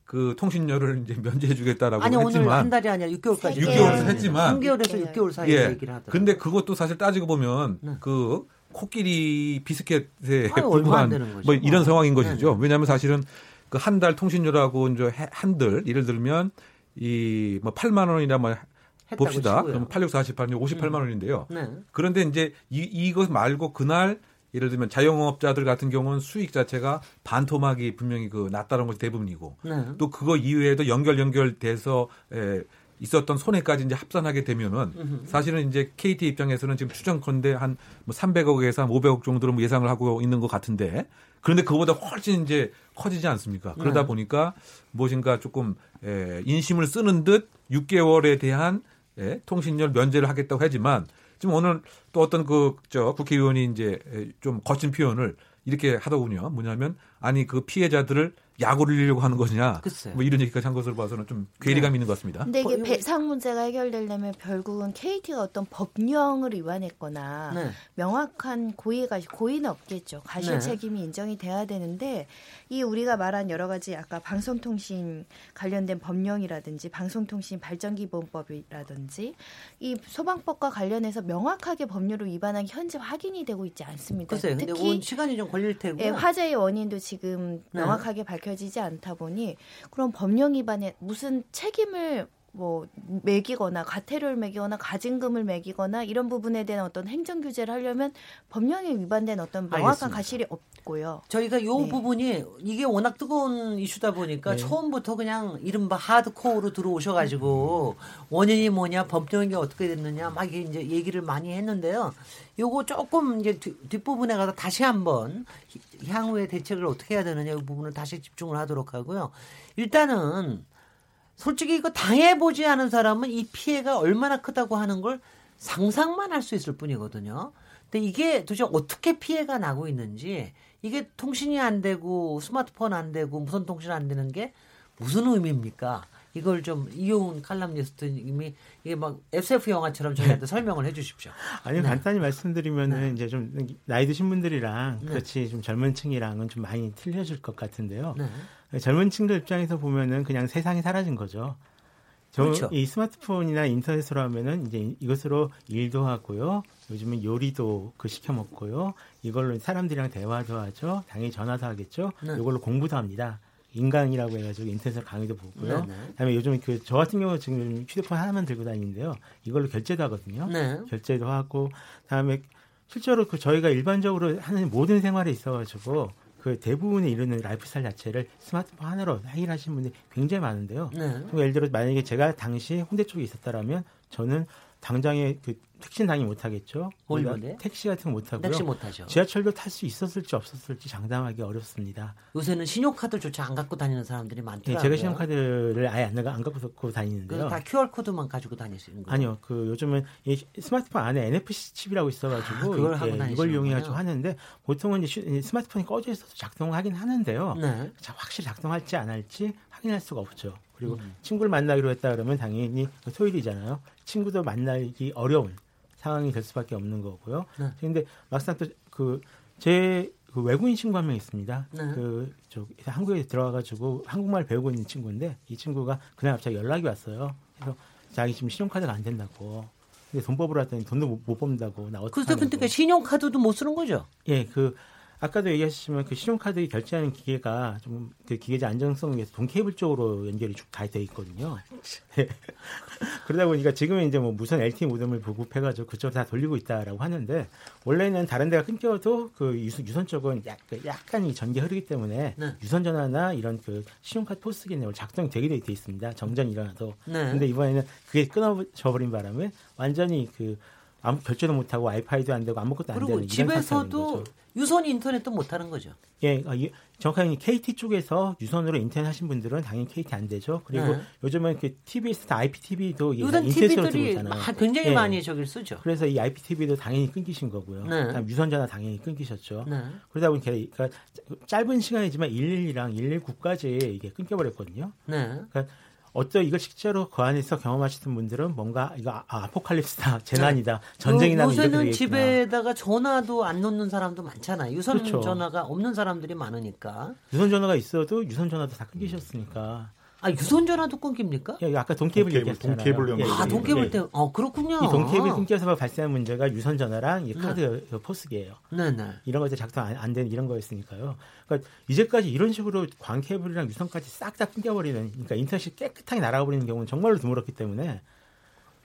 그 통신료를 이제 면제해주겠다라고 아니 오늘 했지만 한 달이 아니라 6개월까지. 6개월에서 했지만 3개월에서 6개월 사이 예. 얘기를 하더라고요. 근데 그것도 사실 따지고 보면 네. 그 코끼리 비스켓에 안 불과한. 뭐 이런 상황인 네, 것이죠. 왜냐하면 사실은 그 한 달 통신료라고 이제 해- 한들 예를 들면 이 뭐 8만 원이나 뭐 봅시다. 치고요. 그럼 848이 58만 원인데요. 네. 그런데 이제 이, 이것 말고 그날 예를 들면 자영업자들 같은 경우는 수익 자체가 반토막이 분명히 그 낮다는 것이 대부분이고 네. 또 그거 이외에도 연결 연결돼서 에, 있었던 손해까지 이제 합산하게 되면은 사실은 이제 KT 입장에서는 지금 추정컨대 한 뭐 300억에서 한 500억 정도로 뭐 예상을 하고 있는 것 같은데 그런데 그거보다 훨씬 이제 커지지 않습니까? 그러다 네. 보니까 무엇인가 조금 에, 인심을 쓰는 듯 6개월에 대한 예, 통신료 면제를 하겠다고 하지만 지금 오늘 또 어떤 그 저 국회의원이 이제 에, 좀 거친 표현을 이렇게 하더군요. 뭐냐면 아니 그 피해자들을 약을 흘리려고 하는 것이냐. 글쎄요. 뭐 이런 얘기까지 한 것으로 봐서는 좀 괴리감 있는 것 같습니다. 근데 이게 뭐, 배상 문제가 해결되려면 결국은 KT가 어떤 법령을 위반했거나 네. 명확한 고의가 고의는 없겠죠. 가실 네. 책임이 인정이 돼야 되는데 이 우리가 말한 여러 가지 아까 방송통신 관련된 법령이라든지 방송통신 발전기본법이라든지 이 소방법과 관련해서 명확하게 법률을 위반한 게 현재 확인이 되고 있지 않습니다. 글쎄요. 특히 온 시간이 좀 걸릴 테고. 예, 화재의 원인도 지금 네. 명확하게 밝 혀지지 않다 보니 그런 법령 위반에 무슨 책임을 뭐 매기거나 과태료를 매기거나 가징금을 매기거나 이런 부분에 대한 어떤 행정 규제를 하려면 법령에 위반된 어떤 명확한 알겠습니다. 가실이 없고요. 저희가 요 네. 부분이 이게 워낙 뜨거운 이슈다 보니까 네. 처음부터 그냥 이른바 하드코어로 들어오셔 가지고 원인이 뭐냐 법정이 어떻게 됐느냐 막 이제 얘기를 많이 했는데요. 요거 조금 이제 뒷- 뒷부분에 가서 다시 한번 히- 향후에 대책을 어떻게 해야 되느냐 이 부분을 다시 집중을 하도록 하고요. 일단은 솔직히 이거 당해보지 않은 사람은 이 피해가 얼마나 크다고 하는 걸 상상만 할 수 있을 뿐이거든요. 근데 이게 도대체 어떻게 피해가 나고 있는지 이게 통신이 안 되고 스마트폰 안 되고 무선 통신 안 되는 게 무슨 의미입니까? 이걸 좀 이용훈 칼럼니스트님이 이게 막 SF 영화처럼 저희한테 설명을 해주십시오. 아니 네. 간단히 말씀드리면은 이제 좀 나이 드신 분들이랑 네. 그렇지 좀 젊은 층이랑은 좀 많이 틀려질 것 같은데요. 네. 젊은 층들 입장에서 보면은 그냥 세상이 사라진 거죠. 저, 그렇죠. 이 스마트폰이나 인터넷으로 하면은 이제 이것으로 일도 하고요. 요즘은 요리도 그 시켜 먹고요. 이걸로 사람들이랑 대화도 하죠. 당연히 전화도 하겠죠. 네. 이걸로 공부도 합니다. 인강이라고 해가지고 인터넷에서 강의도 보고요. 네, 네. 그다음에 요즘 그 저 같은 경우 지금 휴대폰 하나만 들고 다니는데요. 이걸로 결제도 하거든요. 네. 결제도 하고 그다음에 실제로 그 저희가 일반적으로 하는 모든 생활에 있어가지고 그 대부분의 이루는 라이프 스타일 자체를 스마트폰 하나로 해결하시는 분들이 굉장히 많은데요. 네. 예를 들어 만약에 제가 당시 홍대 쪽에 있었다라면 저는 당장에 그 택시는 당연히 못 우리가 못해요? 택시 같은 거못 하고요. 택시 못하죠. 지하철도 탈 수 있었을지 없었을지 장담하기 어렵습니다. 요새는 신용카드조차 안 갖고 다니는 사람들이 예, 많더라고요. 제가 신용카드를 아예 안, 가- 안 갖고 서- 다니는데요. 그다 QR 코드만 가지고 다니시는 거예요. 아니요, 그 요즘은 이 스마트폰 안에 NFC 칩이라고 있어가지고 아, 다니시는구나. 이걸 이용해가지고 하는데 보통은 이제 스마트폰이 꺼져 있어서 작동하긴 하는데요. 네. 자, 확실히 작동할지 안 할지 확인할 수가 없죠. 그리고 음. 친구를 만나기로 했다 그러면 당연히 그 토요일이잖아요. 친구도 만나기 어려운 상황이 될 수밖에 없는 거고요. 네. 근데 막상 또그제 그 외국인 친구 한 명 있습니다. 네. 그저 한국에 들어와가지고 한국말 배우고 있는 친구인데 이 친구가 그날 갑자기 연락이 왔어요. 그래서 자기 지금 신용카드가 안 된다고. 근데 돈 뽑으러 왔더니 돈도 못, 못 뽑는다고 나 그래서 어떡하냐고. 근데 그 신용카드도 못 쓰는 거죠. 예, 그 아까도 얘기하셨지만 그 신용카드 결제하는 기계가 좀 그 기계적 안정성을 위해서 돈 케이블 쪽으로 연결이 쭉다돼 있거든요. 그러다 보니까 지금은 이제 뭐 무선 LTE 모뎀을 보급해가지고 그쪽으로 다 돌리고 있다라고 하는데 원래는 다른 데가 끊겨도 그 유선, 유선 쪽은 약, 약간 이 전기 흐르기 때문에 네. 유선 전화나 이런 그 신용카드 포스 기능을 작동이 되게 돼 있습니다. 정전이 일어나도. 네. 근데 이번에는 그게 끊어져 버린 바람에 완전히 그 아무 결제도 못 하고 와이파이도 안 되고 아무것도 안 되는 그리고 이런 집에서도. 유선 인터넷도 못 하는 거죠. 예, 아, 이- 정확하게 KT 쪽에서 유선으로 인터넷 하신 분들은 당연히 KT 안 되죠. 그리고 네. 요즘은 그 TBS, IPTV도 유선 인터넷으로 있잖아요. 굉장히 예. 많이 저기를 쓰죠. 그래서 이 IPTV도 당연히 끊기신 거고요. 네. 그다음 유선 전화 당연히 끊기셨죠. 네. 그러다 보니까 그러니까 짧은 시간이지만 112랑 119까지 이게 끊겨버렸거든요. 네. 그러니까 어떤 이걸 실제로 그 안에서 경험하시는 분들은 뭔가 이거 아, 아포칼립스다, 재난이다, 전쟁이 나는 이렇게 네. 요새는. 집에다가 전화도 안 놓는 사람도 많잖아요. 유선 그렇죠. 전화가 없는 사람들이 많으니까. 유선 전화가 있어도 유선 전화도 다 끊기셨으니까. 아 유선 전화도 끊깁니까? 예, 아까 돈케이블 돈케이블, 얘기했잖아요. 돈케이블 연결. 아 돈케이블 예. 때, 어 그렇군요. 이 돈케이블 끊겨서 발생한 문제가 유선 전화랑 이 네. 카드 그 포스기예요. 네네. 이런 것들 작동 안, 안 되는 이런 거였으니까요. 그러니까 이제까지 이런 식으로 광 케이블이랑 유선까지 싹 다 끊겨버리는, 그러니까 인터넷이 깨끗하게 날아가 버리는 경우는 정말로 드물었기 때문에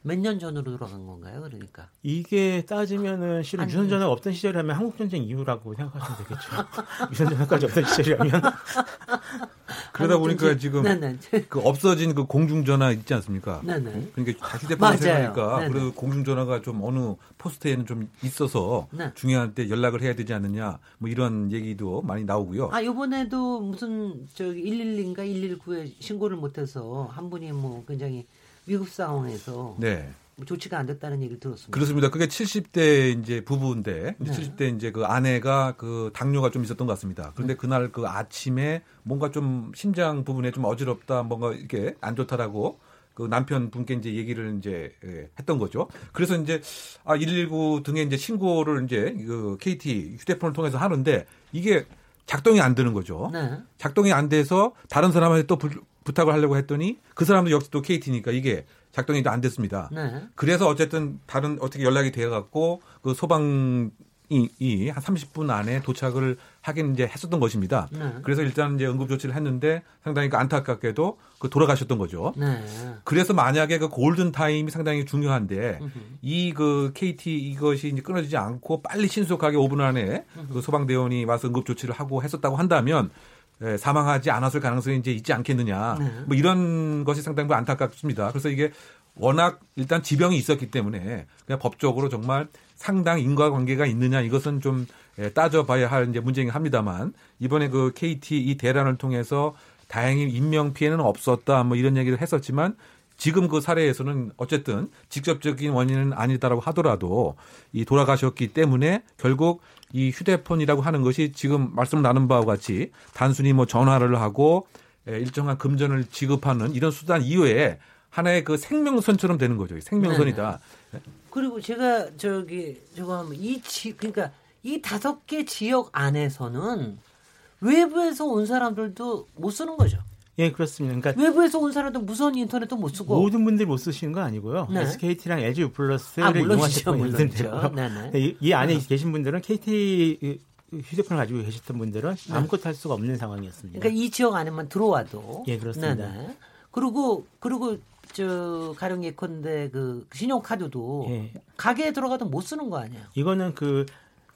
몇 년 전으로 돌아간 건가요? 그러니까. 이게 따지면은 실은 아니. 유선 전화가 없던 시절이라면 한국 전쟁 이후라고 생각하시면 되겠죠. 유선 전화까지 없던 시절이라면 그러다 보니까 좀- 지금 네네. 그 없어진 그 공중전화 있지 않습니까? 네네. 그러니까. 사용하니까 네네. 그리고 공중전화가 좀 어느 포스트에는 좀 있어서 네. 중요할 때 연락을 해야 되지 않느냐 뭐 이런 얘기도 많이 나오고요. 아 요번에도 무슨 저기 112인가 119에 신고를 못해서 한 분이 뭐 굉장히 위급 상황에서 네. 뭐 조치가 안 됐다는 얘기를 들었습니다. 그렇습니다. 그게 70대 이제 부부인데 네. 70대 이제 그 아내가 그 당뇨가 좀 있었던 것 같습니다. 그런데 그날 그 아침에 뭔가 좀 심장 부분에 좀 어지럽다, 뭔가 이렇게 안 좋다라고 그 남편 분께 이제 얘기를 이제 예, 했던 거죠. 그래서 이제 아 119 등에 이제 신고를 이제 그 KT 휴대폰을 통해서 하는데 이게 작동이 안 되는 거죠. 네. 작동이 안 돼서 다른 사람한테 또 부, 부탁을 하려고 했더니 그 사람도 역시 또 KT니까 이게 작동이 안 됐습니다. 네. 그래서 어쨌든 다른 어떻게 연락이 돼 갖고 그 소방이 이한 30분 안에 도착을 하긴 이제 했었던 것입니다. 네. 그래서 일단 이제 응급 조치를 했는데 상당히 그 안타깝게도 그 돌아가셨던 거죠. 네. 그래서 만약에 그 골든 타임이 상당히 중요한데. 이 그 KT 이것이 이제 끊어지지 않고 빨리 신속하게 5분 안에 그 소방 대원이 와서 응급 조치를 하고 했었다고 한다면 예, 사망하지 않았을 가능성이 이제 있지 않겠느냐. 네. 뭐 이런 것이 상당히 안타깝습니다. 그래서 이게 워낙 일단 지병이 있었기 때문에 그냥 법적으로 정말 상당 인과관계가 있느냐 이것은 좀 예, 따져봐야 할 이제 문제긴 합니다만 이번에 그 KT 이 대란을 통해서 다행히 인명 피해는 없었다 뭐 이런 얘기를 했었지만 지금 그 사례에서는 어쨌든 직접적인 원인은 아니다라고 하더라도 이 돌아가셨기 때문에 결국 이 휴대폰이라고 하는 것이 지금 말씀 나눈 바와 같이 단순히 뭐 전화를 하고 에, 일정한 금전을 지급하는 이런 수단 이외에 하나의 그 생명선처럼 되는 거죠. 생명선이다. 그리고 제가 저기 저거 하면 이 지 그러니까 이 다섯 개 지역 안에서는 외부에서 온 사람들도 못 쓰는 거죠. 예 그렇습니다. 그러니까 외부에서 온 사람도 무선 인터넷도 못 쓰고 모든 분들이 못 쓰시는 건 아니고요. 네. SKT랑 LG U 플러스를 아, 이용하실 물론이죠, 분 물론이죠. 있는데요. 네네. 이, 이 안에 계신 분들은 KT 휴대폰을 가지고 계셨던 분들은 아무것도 할 수가 없는 상황이었습니다. 그러니까 이 지역 안에만 들어와도. 예, 그렇습니다. 네네. 그리고 그리고 저 가령 예컨대 그 신용카드도 예. 가게에 들어가도 못 쓰는 거 아니에요? 이거는 그,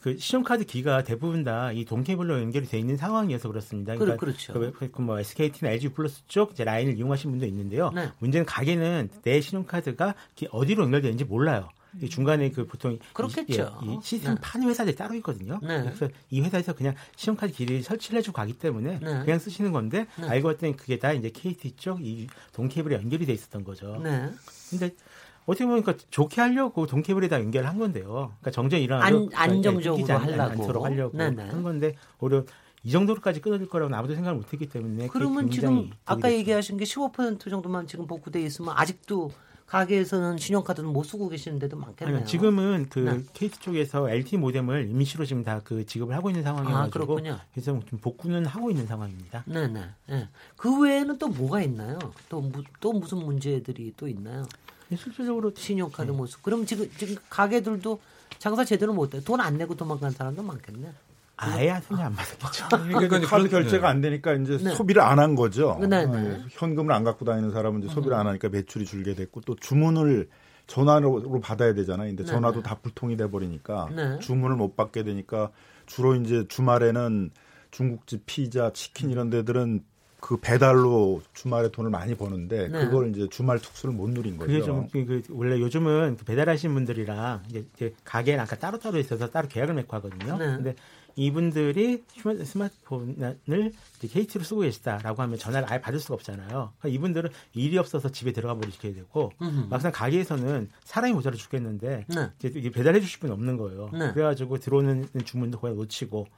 그 신용카드 기가 대부분 다 이 동케이블로 연결이 돼 있는 상황이어서 그렇습니다. 그렇- 그렇죠. 그, 그 뭐 SKT나 LG 플러스 쪽 이제 라인을 이용하신 분도 있는데요. 네. 문제는 가게는 내 신용카드가 기- 어디로 연결되는지 몰라요. 이 중간에 그 보통 이- 그렇겠죠. 이, 이 시스템 네. 파는 회사들이 따로 있거든요. 네. 그래서 이 회사에서 그냥 신용카드 길이를 설치를 해주고 가기 때문에 네. 그냥 쓰시는 건데 네. 알고 봤더니 그게 다 이제 KT 쪽 이 동케이블에 연결이 돼 있었던 거죠. 네. 근데 어떻게 보니까 좋게 하려고 동케이블에다 연결한 건데요. 그러니까 정전이 일어나도 안- 안정적으로 않- 하려고. 하려고 네네. 한 건데 오히려 이 정도로까지 끊어질 거라고는 아무도 생각을 못했기 때문에 그러면 지금 아까 얘기하신 게 15% 정도만 지금 복구돼 있으면 아직도 가게에서는 신용카드는 못 쓰고 계시는 데도 많겠네요. 아니요, 지금은 그 네. KT 쪽에서 LTE 모뎀을 임시로 지금 다 그 지급을 하고 있는 아, 상황이어가지고 그렇군요. 그래서 좀 복구는 하고 있는 상황입니다. 네네. 네. 그 외에는 또 뭐가 있나요? 또, 무, 또 무슨 문제들이 또 있나요? 실질적으로 신용카드 네. 못 쓰고. 그럼 지금, 지금 가게들도 장사 제대로 못 해. 돈 안 내고 도망간 사람도 많겠네. 아예 손이 안 받았겠죠. 그러니까 카드 결제가 안 되니까 이제 네. 소비를 안 한 거죠. 네, 네. 어, 현금을 안 갖고 다니는 사람은 이제 소비를 안 하니까 매출이 줄게 됐고 또 주문을 전화로 받아야 되잖아요. 근데 네, 전화도 네. 다 불통이 돼 버리니까 네. 주문을 못 받게 되니까 주로 이제 주말에는 중국집 피자, 치킨 이런 데들은 그 배달로 주말에 돈을 많이 버는데 네. 그걸 이제 주말 특수를 못 누린 거죠. 그게 좀, 그, 그 원래 요즘은 그 배달하시는 분들이랑 이제, 이제 가게랑 아까 따로따로 있어서 따로 계약을 맺고 하거든요. 네. 근데 이분들이 스마- 스마트폰을 이제 KT로 쓰고 계시다라고 하면 전화를 아예 받을 수가 없잖아요. 그러니까 이분들은 일이 없어서 집에 들어가 버리셔야 되고 음흠. 막상 가게에서는 사람이 모자라 죽겠는데 네. 배달해 주실 분이 없는 거예요. 네. 그래가지고 들어오는 주문도 거의 놓치고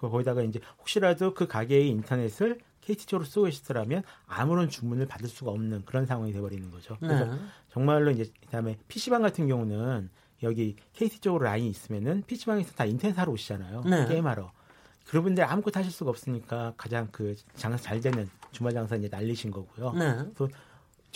그 거기다가 이제 혹시라도 그 가게의 인터넷을 KT 쪽으로 쓰고 계시더라면 아무런 주문을 받을 수가 없는 그런 상황이 돼버리는 거죠. 그래서 네. 정말로 이제 그다음에 PC방 같은 경우는 여기 KT 쪽으로 라인이 있으면은 PC방에서 다 인터넷 하러 오시잖아요. 네. 게임하러. 그런 분들 아무것도 하실 수가 없으니까 가장 그 장사 잘 되는 주말 장사 이제 날리신 거고요. 네. 또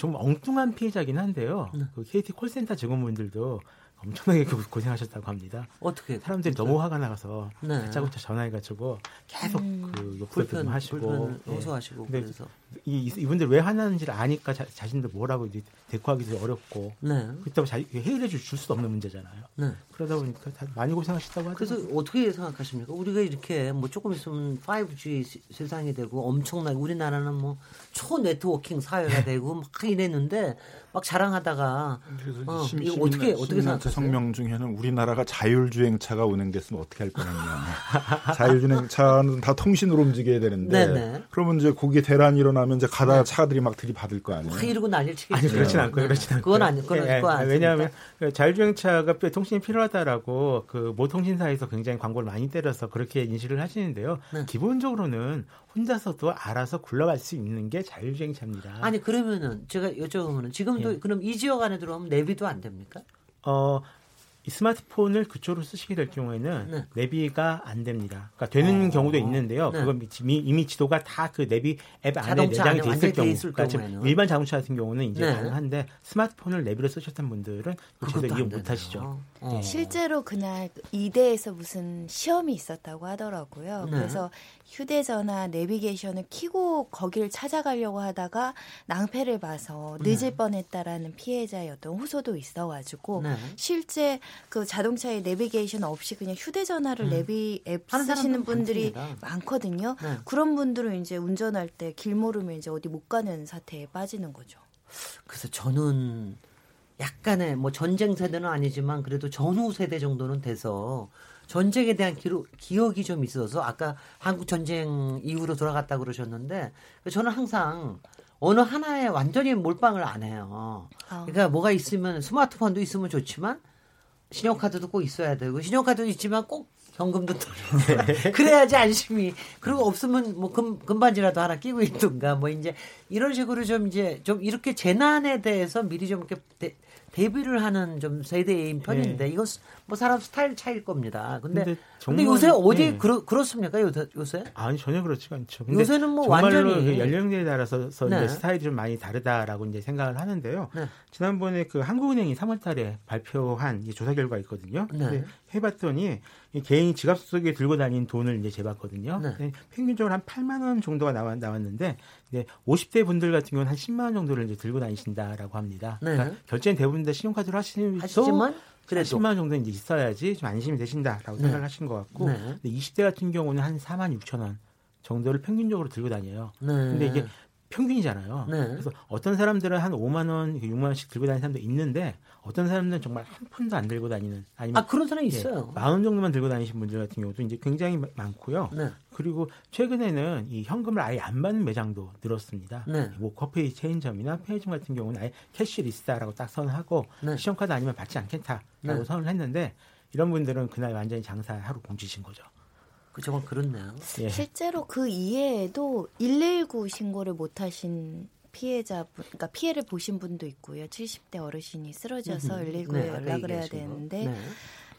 좀 엉뚱한 피해자긴 한데요. 그 KT 콜센터 직원분들도 엄청나게 고- 고생하셨다고 합니다. 어떻게? 사람들이 너무 화가 나가서 네. 다짜고짜 전화해가지고 계속 그 욕설도 불편, 좀 하시고 불편을 예. 호소하시고 근데 그래서. 이, 이분들 왜 화나는지를 아니까 자, 자신들 뭐라고 이제 대꾸하기도 어렵고 네. 그렇다고 자, 해결해 줄 수도 없는 문제잖아요. 네. 그러다 보니까 다 많이 고생하셨다고 그래서 하더라고요. 어떻게 생각하십니까? 우리가 이렇게 뭐 조금 있으면 5G 시- 세상이 되고 엄청나게 우리나라는 뭐 초 네트워킹 사회가 되고 막 이랬는데 막 자랑하다가 그래서 어, 심- 이거 어떻게 어떻게 시민단체 생각하세요? 성명 중에는 우리나라가 자율주행차가 운행됐으면 어떻게 할 뻔했냐. 자율주행차는 다 통신으로 움직여야 되는데 네네. 그러면 이제 거기에 대란이 일어나 면 이제 가다 차들이 막 들이받을 거 아니에요. 막 이러고 난리를 치겠죠. 아니 그렇진 않고요. 그렇진 않고. 그건 아니, 그건, 그건 아니. 왜냐하면 그 자율주행차가 뼈- 통신이 필요하다라고 그 모 통신사에서 굉장히 광고를 많이 때려서 그렇게 인식을 하시는데요. 네. 기본적으로는 혼자서도 알아서 굴러갈 수 있는 게 자율주행차입니다. 아니 그러면은 제가 여쭤보면은 지금도 예. 그럼 이 지역 안에 들어오면 내비도 안 됩니까? 어, 이 스마트폰을 그쪽으로 쓰시게 될 경우에는 네. 내비가 안 됩니다. 그러니까 되는 어. 경우도 있는데요. 네. 그건 이미, 이미 지도가 다 그 내비 앱 안에 내장이 돼 있을 돼 경우, 있을 그러니까 지금 경우에는. 일반 자동차 같은 경우는 이제 네. 가능한데 스마트폰을 내비로 쓰셨던 분들은 그 지도 그것도 이용 안 못. 하시죠. 어. 실제로 그날 이대에서 무슨 시험이 있었다고 하더라고요. 네. 그래서 휴대전화 내비게이션을 키고 거기를 찾아가려고 하다가 낭패를 봐서 늦을 뻔했다라는 피해자의 어떤 호소도 있어가지고 네. 실제 그 자동차에 내비게이션 없이 그냥 휴대전화를 내비 앱 음. 쓰시는 분들이 많습니다. 많거든요. 네. 그런 분들은 이제 운전할 때 길 모르면 이제 어디 못 가는 사태에 빠지는 거죠. 그래서 저는 약간의 뭐 전쟁 세대는 아니지만 그래도 전후 세대 정도는 돼서 전쟁에 대한 기록, 기억이 좀 있어서 아까 한국 전쟁 이후로 돌아갔다 그러셨는데 저는 항상 어느 하나에 완전히 몰빵을 안 해요. 아. 그러니까 뭐가 있으면 스마트폰도 있으면 좋지만 신용카드도 꼭 있어야 되고 신용카드도 있지만 꼭 현금도 그래야지 안심이. 그리고 없으면 뭐 금, 금반지라도 하나 끼고 있든가. 뭐 이제 이런 식으로 좀 이제 좀 이렇게 재난에 대해서 미리 좀 이렇게 대, 대비를 하는 좀 세대인 편인데 이건 스- 뭐 사람 스타일 차일 겁니다. 근데 근데 근데, 정말- 요새 어디 예. 그렇 그렇습니까 요새 요새? 아니 전혀 그렇지가 않죠. 근데 요새는 뭐 완전히- 그 연령대에 따라서 네. 스타일이 좀 많이 다르다라고 이제 생각을 하는데요. 네. 지난번에 그 한국은행이 3월달에 발표한 이 조사 결과 있거든요. 네. 해봤더니 이 개인이 지갑 속에 들고 다니는 돈을 이제 재봤거든요. 네. 네, 평균적으로 한 8만 원 정도가 나왔, 나왔는데 이제 50대 분들 같은 경우는 한 10만 원 정도를 이제 들고 다니신다라고 합니다. 네. 그러니까 결제는 대부분 다 신용카드로 하시지만 그래도 10만 원 정도 이제 있어야지 좀 안심이 되신다라고 네. 생각하신 것 같고 네. 근데 20대 같은 경우는 한 4만 6천 원 정도를 평균적으로 들고 다녀요. 네. 근데 이게 평균이잖아요. 네. 그래서 어떤 사람들은 한 5만 원, 6만 원씩 들고 다니는 사람도 있는데 어떤 사람들은 정말 한 푼도 안 들고 다니는 아니면 아 그런 사람이 있어요. 만 원 정도만 들고 다니신 분들 같은 경우도 이제 굉장히 마- 많고요. 네. 그리고 최근에는 이 현금을 아예 안 받는 매장도 늘었습니다. 네. 뭐 커피 체인점이나 편의점 같은 경우는 아예 cashless다라고 딱 선언하고 네. 신용카드 아니면 받지 않겠다라고 네. 선언을 했는데 이런 분들은 그날 완전히 장사 하루 공지신 거죠. 그 저건 그렇네요. 예. 실제로 그 이외에도 119 신고를 못 하신 피해자 분, 그러니까 피해를 보신 분도 있고요. 70대 어르신이 쓰러져서 119에 네, 연락을 해야. 되는데 네.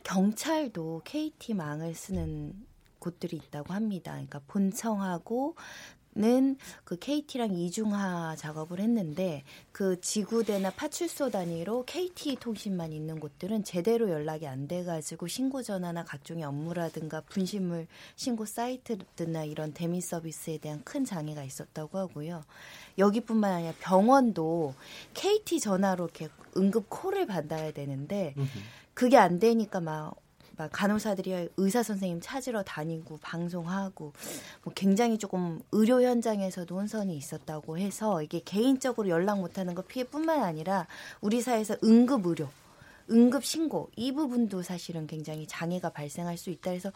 경찰도 KT망을 쓰는 곳들이 있다고 합니다. 그러니까 본청하고 는그 KT랑 이중화 작업을 했는데 그 지구대나 파출소 단위로 KT 통신만 있는 곳들은 제대로 연락이 안 돼가지고 신고 전화나 각종의 업무라든가 분실물 신고 사이트나 이런 대미 서비스에 대한 큰 장애가 있었다고 하고요. 여기뿐만 아니라 병원도 KT 전화로 이렇게 응급 콜을 받아야 되는데 그게 안 되니까 막, 막 간호사들이 의사 선생님 찾으러 다니고 방송하고 뭐 굉장히 조금 의료 현장에서도 혼선이 있었다고 해서 이게 개인적으로 연락 못하는 거 피해뿐만 아니라 우리 사회에서 응급 의료, 응급 신고 이 부분도 사실은 굉장히 장애가 발생할 수 있다 해서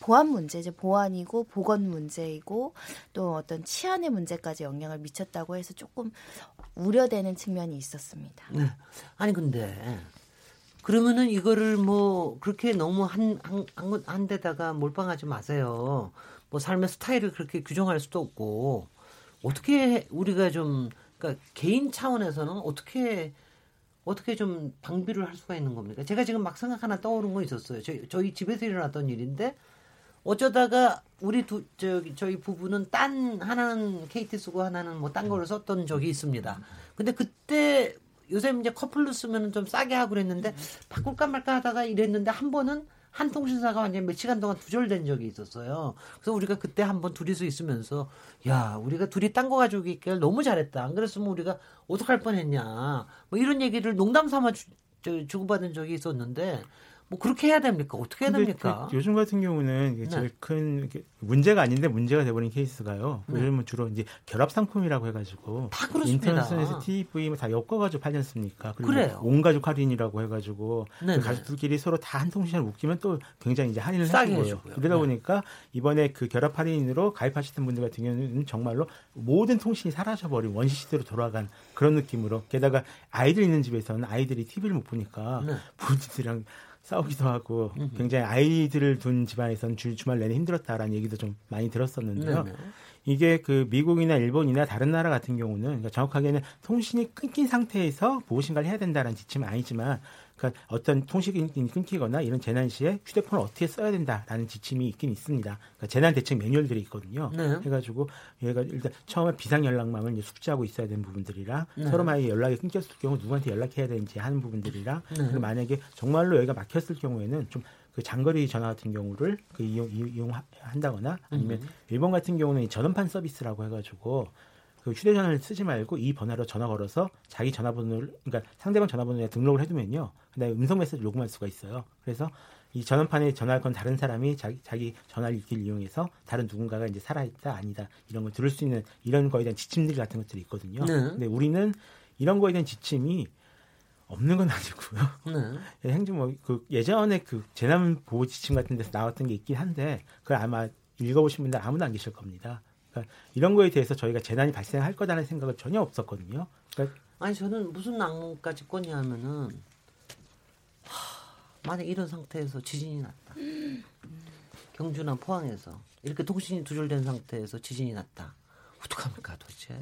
보안 문제죠. 보안이고 보건 문제이고 또 어떤 치안의 문제까지 영향을 미쳤다고 해서 조금 우려되는 측면이 있었습니다. 네. 아니 근데 그러면은 이거를 뭐 그렇게 너무 한, 한, 한, 한 데다가 몰빵하지 마세요. 뭐 삶의 스타일을 그렇게 규정할 수도 없고 어떻게 우리가 좀 그러니까 개인 차원에서는 어떻게 어떻게 좀 방비를 할 수가 있는 겁니까? 제가 지금 막 생각 하나 떠오른 거 있었어요. 저희, 저희 집에서 일어났던 일인데 어쩌다가 우리 두 저기 저희 부부는 딴 하나는 KT 쓰고 하나는 뭐딴 거를 썼던 적이 있습니다. 근데 그때 요새 이제 커플로 쓰면 좀 싸게 하고 그랬는데 바꿀까 말까 하다가 이랬는데 한 번은 한 통신사가 완전 몇 시간 동안 두절된 적이 있었어요. 그래서 우리가 그때 한번 둘이서 있으면서 야 우리가 둘이 딴 거 가지고 있길 너무 잘했다. 안 그랬으면 우리가 어떡할 뻔했냐. 뭐 이런 얘기를 농담 삼아 주, 저, 주고받은 적이 있었는데 뭐 그렇게 해야 됩니까? 어떻게 해야 됩니까? 그 요즘 같은 경우는 네. 제일 큰 문제가 아닌데 문제가 돼버린 케이스가요. 네. 요즘은 주로 이제 결합 상품이라고 해가지고 다. 인터넷에서 TV 뭐다 엮어가지고 팔지 않습니까? 그리고 그래요. 온 가족 할인이라고 해가지고. 그 가족들끼리 서로 다 한 통신을 묶이면 또 굉장히 이제 할인을 해주고요. 해주고요. 그러다 네. 보니까 이번에 그 결합 할인으로 가입하시는 분들 같은 경우는 정말로 모든 통신이 사라져버린 원시 시대로 돌아간 그런 느낌으로 게다가 아이들 있는 집에서는 아이들이 TV를 못 보니까 네. 부모님들이랑 싸우기도 하고 굉장히 아이들을 둔 집안에서는 주, 주말 내내 힘들었다라는 얘기도 좀 많이 들었었는데요. 네네. 이게 그 미국이나 일본이나 다른 나라 같은 경우는 그러니까 정확하게는 통신이 끊긴 상태에서 보호신가를 해야 된다는 지침은 아니지만 그러니까 어떤 통신이 끊기거나 이런 재난 시에 휴대폰을 어떻게 써야 된다라는 지침이 있긴 있습니다. 그러니까 재난 대책 매뉴얼들이 있거든요. 네. 해가지고 얘가 일단 처음에 비상 연락망을 숙지하고 있어야 되는 부분들이랑 네. 서로 만약에 연락이 끊겼을 경우 누구한테 연락해야 되는지 하는 부분들이랑 네. 그리고 만약에 정말로 여기가 막혔을 경우에는 좀그 장거리 전화 같은 경우를 그 이용 이용한다거나 아니면 음. 일본 같은 경우는 이 전원판 서비스라고 해가지고 그 휴대전화를 쓰지 말고 이 번호로 전화 걸어서 자기 전화번호를 그러니까 상대방 전화번호에 등록을 해두면요. 그다음에 음성 메시지 녹음할 수가 있어요. 그래서 이 전원판에 전화할 건 다른 사람이 자기 자기 전화 읽기를 이용해서 다른 누군가가 이제 살아있다 아니다 이런 걸 들을 수 있는 이런 거에 대한 지침들 같은 것들이 있거든요. 네. 근데 우리는 이런 거에 대한 지침이 없는 건 아니고요. 네. 행정 뭐 그 예전에 그 재난 보호 지침 같은 데서 나왔던 게 있긴 한데 그걸 아마 읽어보신 분들 아무도 안 계실 겁니다. 그러니까 이런 거에 대해서 저희가 재난이 발생할 거다라는 생각은 전혀 없었거든요. 그러니까 아니 저는 무슨 낭만까지 꿨냐면은 하, 만약 이런 상태에서 지진이 났다. 경주나 포항에서 이렇게 통신이 두절된 상태에서 지진이 났다. 어떡합니까 도대체?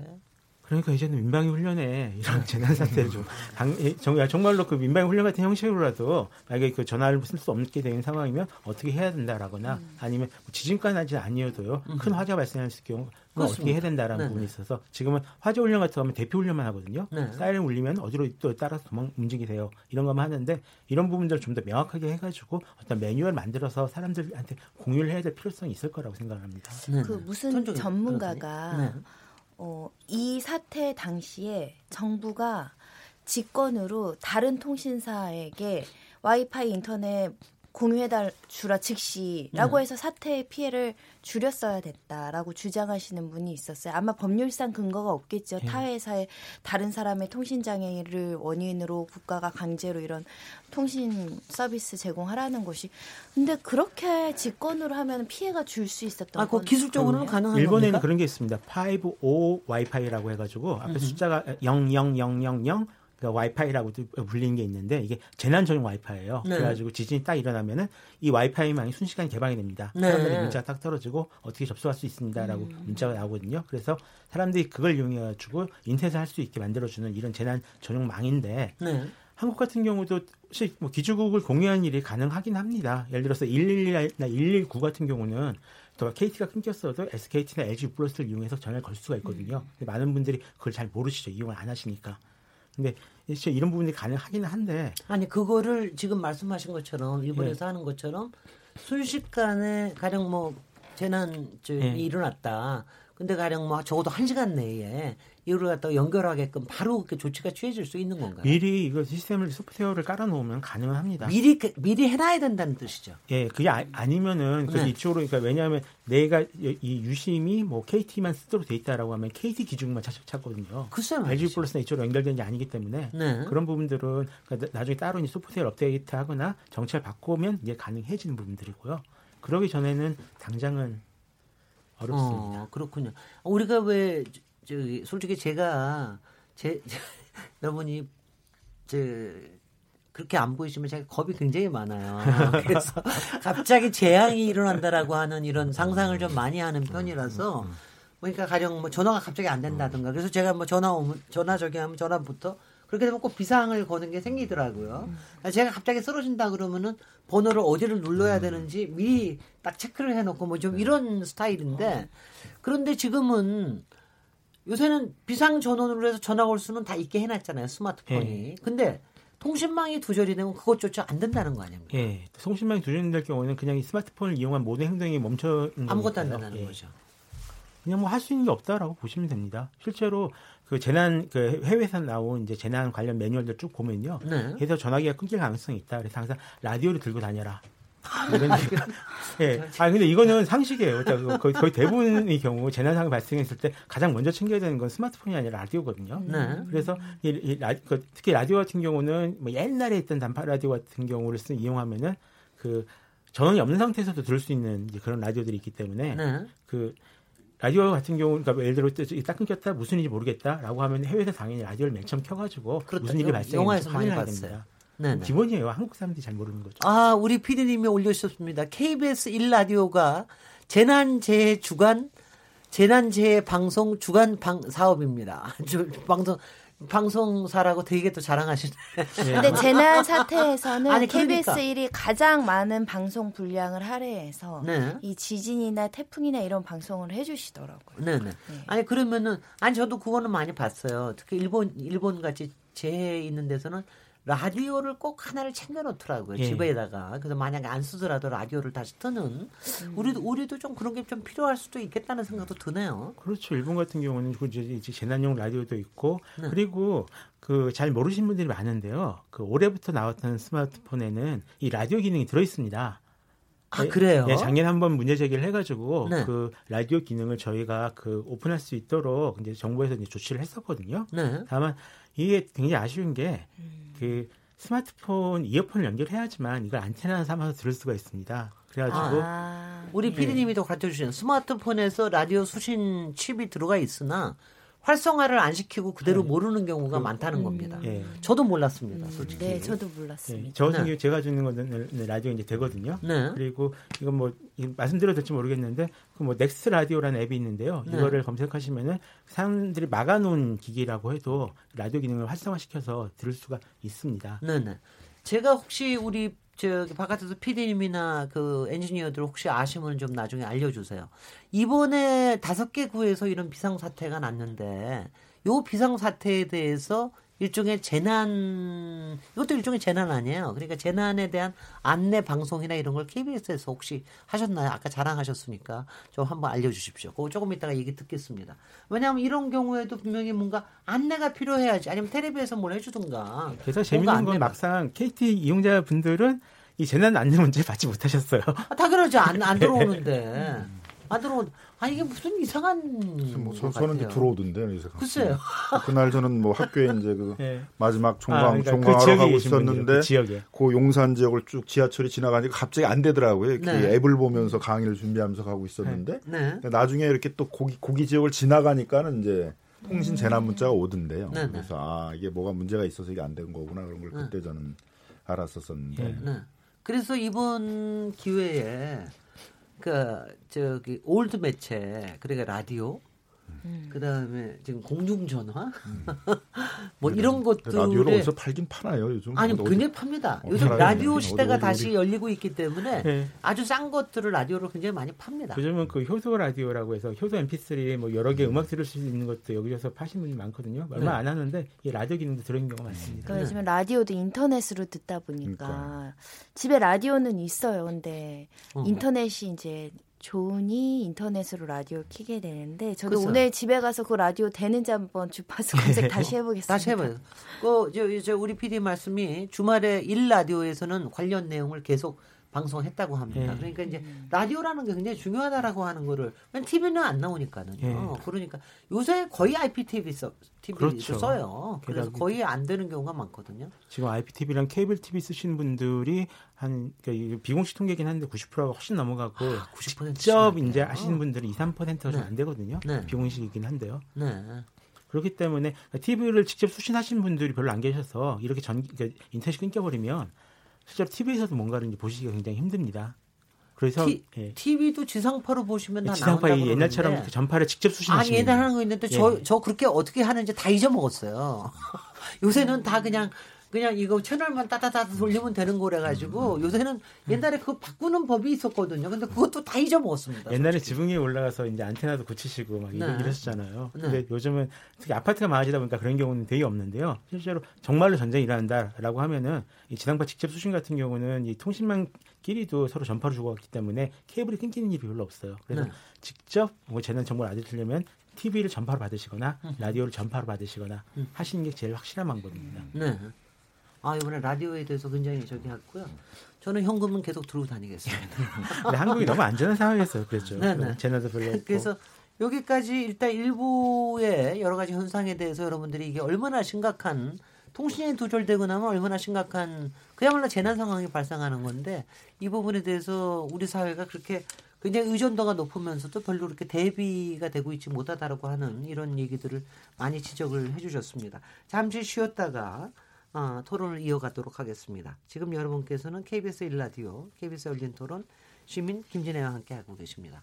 그러니까 이제는 민방위 훈련에 이런 재난 사태를 좀 당, 예, 정말 정말로 그 민방위 훈련 같은 형식으로라도 만약에 그 전화를 쓸 수 없게 되는 상황이면 어떻게 해야 된다라거나 아니면 뭐 지진까지 아니어도요 큰 화재가 발생할 경우 그걸 어떻게 해야 된다라는 네네. 부분이 있어서 지금은 화재 훈련 같은 거 하면 대피 훈련만 하거든요. 네. 사이렌 울리면 어디로 또 따라서 도망 움직이세요. 이런 것만 하는데 이런 부분들을 좀 더 명확하게 해가지고 어떤 매뉴얼 만들어서 사람들한테 공유를 해야 될 필요성이 있을 거라고 생각합니다. 네, 그 네. 무슨 전문가가. 네. 어, 이 사태 당시에 정부가 직권으로 다른 통신사에게 와이파이 인터넷 공유해달 주라 즉시라고 네. 해서 사태의 피해를 줄였어야 됐다라고 주장하시는 분이 있었어요. 아마 법률상 근거가 없겠죠. 예. 타 회사의 다른 사람의 통신 장애를 원인으로 국가가 강제로 이런 통신 서비스 제공하라는 것이. 근데 그렇게 직권으로 하면 피해가 줄 수 있었던 아, 그건 기술적으로는? 가능한 일본에는 겁니까? 그런 게 있습니다. 5O 와이파이라고 해가지고 앞에 숫자가 00000 그러니까 와이파이라고 불리는 게 있는데 이게 재난 전용 와이파이예요. 네. 그래가지고 지진이 딱 일어나면은 이 와이파이망이 순식간에 개방이 됩니다. 네. 사람들이 문자가 딱 떨어지고 어떻게 접속할 수 있습니다라고 문자가 나오거든요. 그래서 사람들이 그걸 이용해가지고 인터넷을 할 수 있게 만들어주는 이런 재난 전용 망인데 네. 한국 같은 경우도 혹시 뭐 기주국을 공유하는 일이 가능하긴 합니다. 예를 들어서 111이나 119 같은 경우는 또 KT가 끊겼어도 SKT나 LG 플러스를 이용해서 전화를 걸 수가 있거든요. 근데 많은 분들이 그걸 잘 모르시죠. 이용을 안 하시니까. 근데 실제 이런 부분이 가능하긴 한데 아니 그거를 지금 말씀하신 것처럼 일본에서 하는 것처럼 순식간에 가령 뭐 재난 저 예. 일어났다. 근데 가령 뭐 적어도 한 시간 내에 이걸 갖다가 연결하게끔 바로 그렇게 조치가 취해질 수 있는 건가요? 미리 이거 시스템을 소프트웨어를 깔아놓으면 가능합니다. 미리 그- 미리 해놔야 된다는 뜻이죠. 예, 그게 아, 니면은 네. 이쪽으로 그러니까 왜냐하면 내가 이- 이 유심이 뭐 KT만 쓰도록 돼 있다라고 하면 KT 기준만 찾, 찾거든요. 글쎄 말이죠. 플러스나 이쪽으로 연결된 게 아니기 때문에 네. 그런 부분들은 그러니까 나- 나중에 따로 이제 소프트웨어 업데이트하거나 정책을 바꾸면 이제 가능해지는 부분들이고요. 그러기 전에는 당장은 어렵습니다. 어, 그렇군요. 우리가 왜 저- 솔직히 제가 제 여러분이 저 그렇게 안 보이시면 제가 겁이 굉장히 많아요. 그래서 갑자기 재앙이 일어난다라고 하는 이런 상상을 좀 많이 하는 편이라서 그러니까 가령 뭐 전화가 갑자기 안 된다든가 그래서 제가 뭐 전화 오면 전화 저기 하면 전화부터 그렇게 되면 꼭 비상을 거는 게 생기더라고요. 제가 갑자기 쓰러진다 그러면은 번호를 어디를 눌러야 되는지 미리 딱 체크를 해놓고 뭐 좀 이런 스타일인데 그런데 지금은 요새는 비상 전원으로 해서 전화 올 수는 다 있게 해놨잖아요 스마트폰이. 근데 통신망이 두절이 되면 그것조차 안 된다는 거 아닙니까? 예, 통신망이 두절될 경우는 그냥 이 스마트폰을 이용한 모든 행동이 멈춰 아무것도 안. 된다는 예. 거죠. 그냥 뭐 할 수 있는 게 없다라고 보시면 됩니다. 실제로 그 재난 그 해외에서 나온 이제 재난 관련 매뉴얼들 쭉 보면요. 네. 그래서 전화기가 끊길 가능성이 있다. 그래서 항상 라디오를 들고 다녀라. 이런 얘기. 예. 아 근데 이거는 상식이에요. 그러니까 거의, 거의 대부분의 경우 재난 상황이 발생했을 때 가장 먼저 챙겨야 되는 건 스마트폰이 아니라 라디오거든요. 네. 그래서 이, 이 라, 그 특히 라디오 같은 경우는 뭐 옛날에 있던 단파 라디오 같은 경우를 쓰 이용하면은 그 전원이 없는 상태에서도 들을 수 있는 그런 라디오들이 있기 때문에 네. 그 라디오 같은 경우, 그러니까 예를 들어 딱 끊겼다 무슨 일인지 모르겠다라고 하면 해외에서 당연히 라디오를 맨 처음 켜가지고 그렇다. 무슨 일이 발생했는지 확인해야 봤어요. 됩니다. 네. 네. 기본이에요. 한국 사람들이 잘 모르는 거죠. 아, 우리 피디님이 올려주셨습니다. KBS 1라디오가 재난재해 주간, 재난재해 방송 주간 방, 사업입니다. 저, 방송, 방송사라고 되게 또 자랑하시네. 근데 재난 사태에서는 아니, 그러니까. KBS 1이 가장 많은 방송 분량을 할애해서 네. 이 지진이나 태풍이나 이런 방송을 해주시더라고요. 네네. 아니, 그러면은, 아니, 저도 그거는 많이 봤어요. 특히 일본, 일본 같이 재해 있는 데서는 라디오를 꼭 하나를 챙겨 놓더라고요. 예. 집에다가. 그래서 만약에 안 쓰더라도 라디오를 다시 트는. 우리도, 우리도 좀 그런 게 좀 필요할 수도 있겠다는 생각도 드네요. 그렇죠. 일본 같은 경우는 그 이제 이제 재난용 라디오도 있고 네. 그리고 그 잘 모르시는 분들이 많은데요. 그 올해부터 나왔던 스마트폰에는 이 라디오 기능이 들어 있습니다. 아, 그래요? 네, 작년에 한번 문제 제기를 해가지고 네. 그 라디오 기능을 저희가 그 오픈할 수 있도록 이제 정부에서 이제 조치를 했었거든요. 네. 다만 이게 굉장히 아쉬운 게그 스마트폰 이어폰을 연결해야지만 이걸 안테나 삼아서 들을 수가 있습니다. 그래가지고 아, 우리 피디님이 또 가르쳐 주신 스마트폰에서 라디오 수신 칩이 들어가 있으나 활성화를 안 시키고 그대로 모르는 경우가 많다는 겁니다. 예. 저도 몰랐습니다, 솔직히. 네, 저도 네, 몰랐습니다. 저 같은 네. 경우 제가 주는 거는 네, 라디오 이제 되거든요. 네. 그리고 이건 뭐 말씀드려도 될지 모르겠는데 그 뭐 Next Radio라는 앱이 있는데요. 네. 이거를 검색하시면은 사람들이 막아놓은 기기라고 해도 라디오 기능을 활성화시켜서 들을 수가 있습니다. 네 네. 제가 혹시 우리 저기 바깥에서 PD님이나 그 엔지니어들 혹시 아시면 좀 나중에 알려주세요. 이번에 다섯 개 구에서 이런 비상 사태가 났는데 요 비상 사태에 대해서 일종의 재난 이것도 일종의 재난 아니에요. 그러니까 재난에 대한 안내 방송이나 이런 걸 KBS에서 혹시 하셨나요? 아까 자랑하셨으니까 좀 한번 알려주십시오. 그거 조금 이따가 얘기 듣겠습니다. 왜냐하면 이런 경우에도 분명히 뭔가 안내가 필요해야지 아니면 텔레비에서 뭘 해주든가. 그래서 재밌는 건 막상 KT 이용자분들은 이 재난 안내 문제 받지 못하셨어요. 아, 다 그러죠. 안, 안 들어오는데. 안 들어오. 아 이게 무슨 이상한. 뭐 저, 저는 이제 들어오던데 그래서 글쎄요. 그날 저는 뭐 학교에 이제 그 네. 마지막 종강 아, 그러니까 그 종강하러 지역에 가고 분들이요, 있었는데 그 지역에. 그 용산 지역을 쭉 지하철이 지나가니까 갑자기 안 되더라고요. 그 네. 앱을 보면서 강의를 준비하면서 가고 있었는데 네. 나중에 이렇게 또 고기 고기 지역을 지나가니까는 이제 통신 재난 문자가 오던데요. 네, 네. 그래서 아 이게 뭐가 문제가 있어서 이게 안 된 거구나 그런 걸 네. 그때 저는 알았었었는데 네. 네. 그래서 이번 기회에 그 저기 old 매체 그러니까 라디오 그다음에 지금 공중전화 뭐 이런 라디오를 것들에 어디서 팔긴 파나요 요즘? 아니 어디- 굉장히 팝니다. 어, 요즘 팔아요. 라디오 어디, 시대가 어디, 다시 어디. 열리고 있기 때문에 네. 아주 싼 것들을 라디오로 굉장히 많이 팝니다. 요즘은 그 효도 라디오라고 해서 효도 MP3 뭐 여러 개 음악 들을 수 있는 것도 여기저기서 파시는 분이 많거든요. 얼마 네. 안 하는데 이 라디오 기능도 들어있는 경우가 많습니다. 그러니까 요즘에 라디오도 인터넷으로 듣다 보니까 집에 라디오는 있어요. 근데 어. 인터넷이 이제 좋으니 인터넷으로 라디오를 키게 되는데 저도 그래서. 오늘 집에 가서 그 라디오 되는지 한번 주파수 검색 다시 해보겠습니다. 다시 해봐요. 그, 저, 저, 우리 PD 말씀이 주말에 일 라디오에서는 관련 내용을 계속 방송했다고 합니다. 네. 그러니까 이제 라디오라는 게 굉장히 중요하다라고 하는 거를, 왜냐면 TV는 안 나오니까는요. 네. 그러니까 요새 거의 IPTV 써, TV 그렇죠. 써요. 그래서 게다가 거의 안 되는 경우가 많거든요. 지금 IPTV랑 케이블 TV 쓰시는 분들이 한 그러니까 비공식 통계긴 한데 90%가 훨씬 넘어가고 90% 직접. 이제 하시는 분들이 2, 3%가 좀 네. 안 되거든요. 네. 비공식이긴 한데요. 네. 그렇기 때문에 TV를 직접 수신하시는 분들이 별로 안 계셔서 이렇게 전 그러니까 인터넷이 끊겨버리면 실제로 TV에서도 뭔가를 이제 보시기가 굉장히 힘듭니다. 그래서 티, 예. TV도 지상파로 보시면 다 지상파 나온다고 이 옛날처럼 그러는데 그 전파를 직접 아니 수신하시는 옛날 하는 거 있는데 예. 저저 그렇게 어떻게 하는지 다 잊어먹었어요. 요새는 다 그냥 그냥 이거 채널만 따다다 돌리면 되는 거래 가지고 요새는 옛날에 그거 바꾸는 법이 있었거든요. 근데 그것도 다 잊어먹었습니다. 옛날에 솔직히. 지붕 위에 올라가서 이제 안테나도 고치시고 막 네. 이러셨잖아요. 네. 근데 요즘은 특히 아파트가 많아지다 보니까 그런 경우는 되게 없는데요. 실제로 정말로 전쟁이 일어난다라고 하면은 이 지상파 직접 수신 같은 경우는 이 통신망끼리도 서로 전파를 주고받기 때문에 케이블이 끊기는 일이 별로 없어요. 그래서 네. 직접 뭐 재난 정보를 알려주려면 TV를 전파로 받으시거나 라디오를 전파로 받으시거나 음. 하시는 게 제일 확실한 방법입니다. 네. 아 이번에 라디오에 대해서 굉장히 저기 했고요. 저는 현금은 계속 들고 다니겠습니다. 근데 한국이 너무 안전한 상황이었어요. 그랬죠. 네, 네. 재난도 별로 없고. 그래서 여기까지 일단 일부의 여러 가지 현상에 대해서 여러분들이 이게 얼마나 심각한 통신이 두절되고 나면 얼마나 심각한 그야말로 재난 상황이 발생하는 건데 이 부분에 대해서 우리 사회가 그렇게 굉장히 의존도가 높으면서도 별로 그렇게 대비가 되고 있지 못하다라고 하는 이런 얘기들을 많이 지적을 해주셨습니다. 잠시 쉬었다가 어, 토론을 이어가도록 하겠습니다. 지금 여러분께서는 KBS 1라디오, KBS 열린 토론 시민 김진애와 함께 하고 계십니다.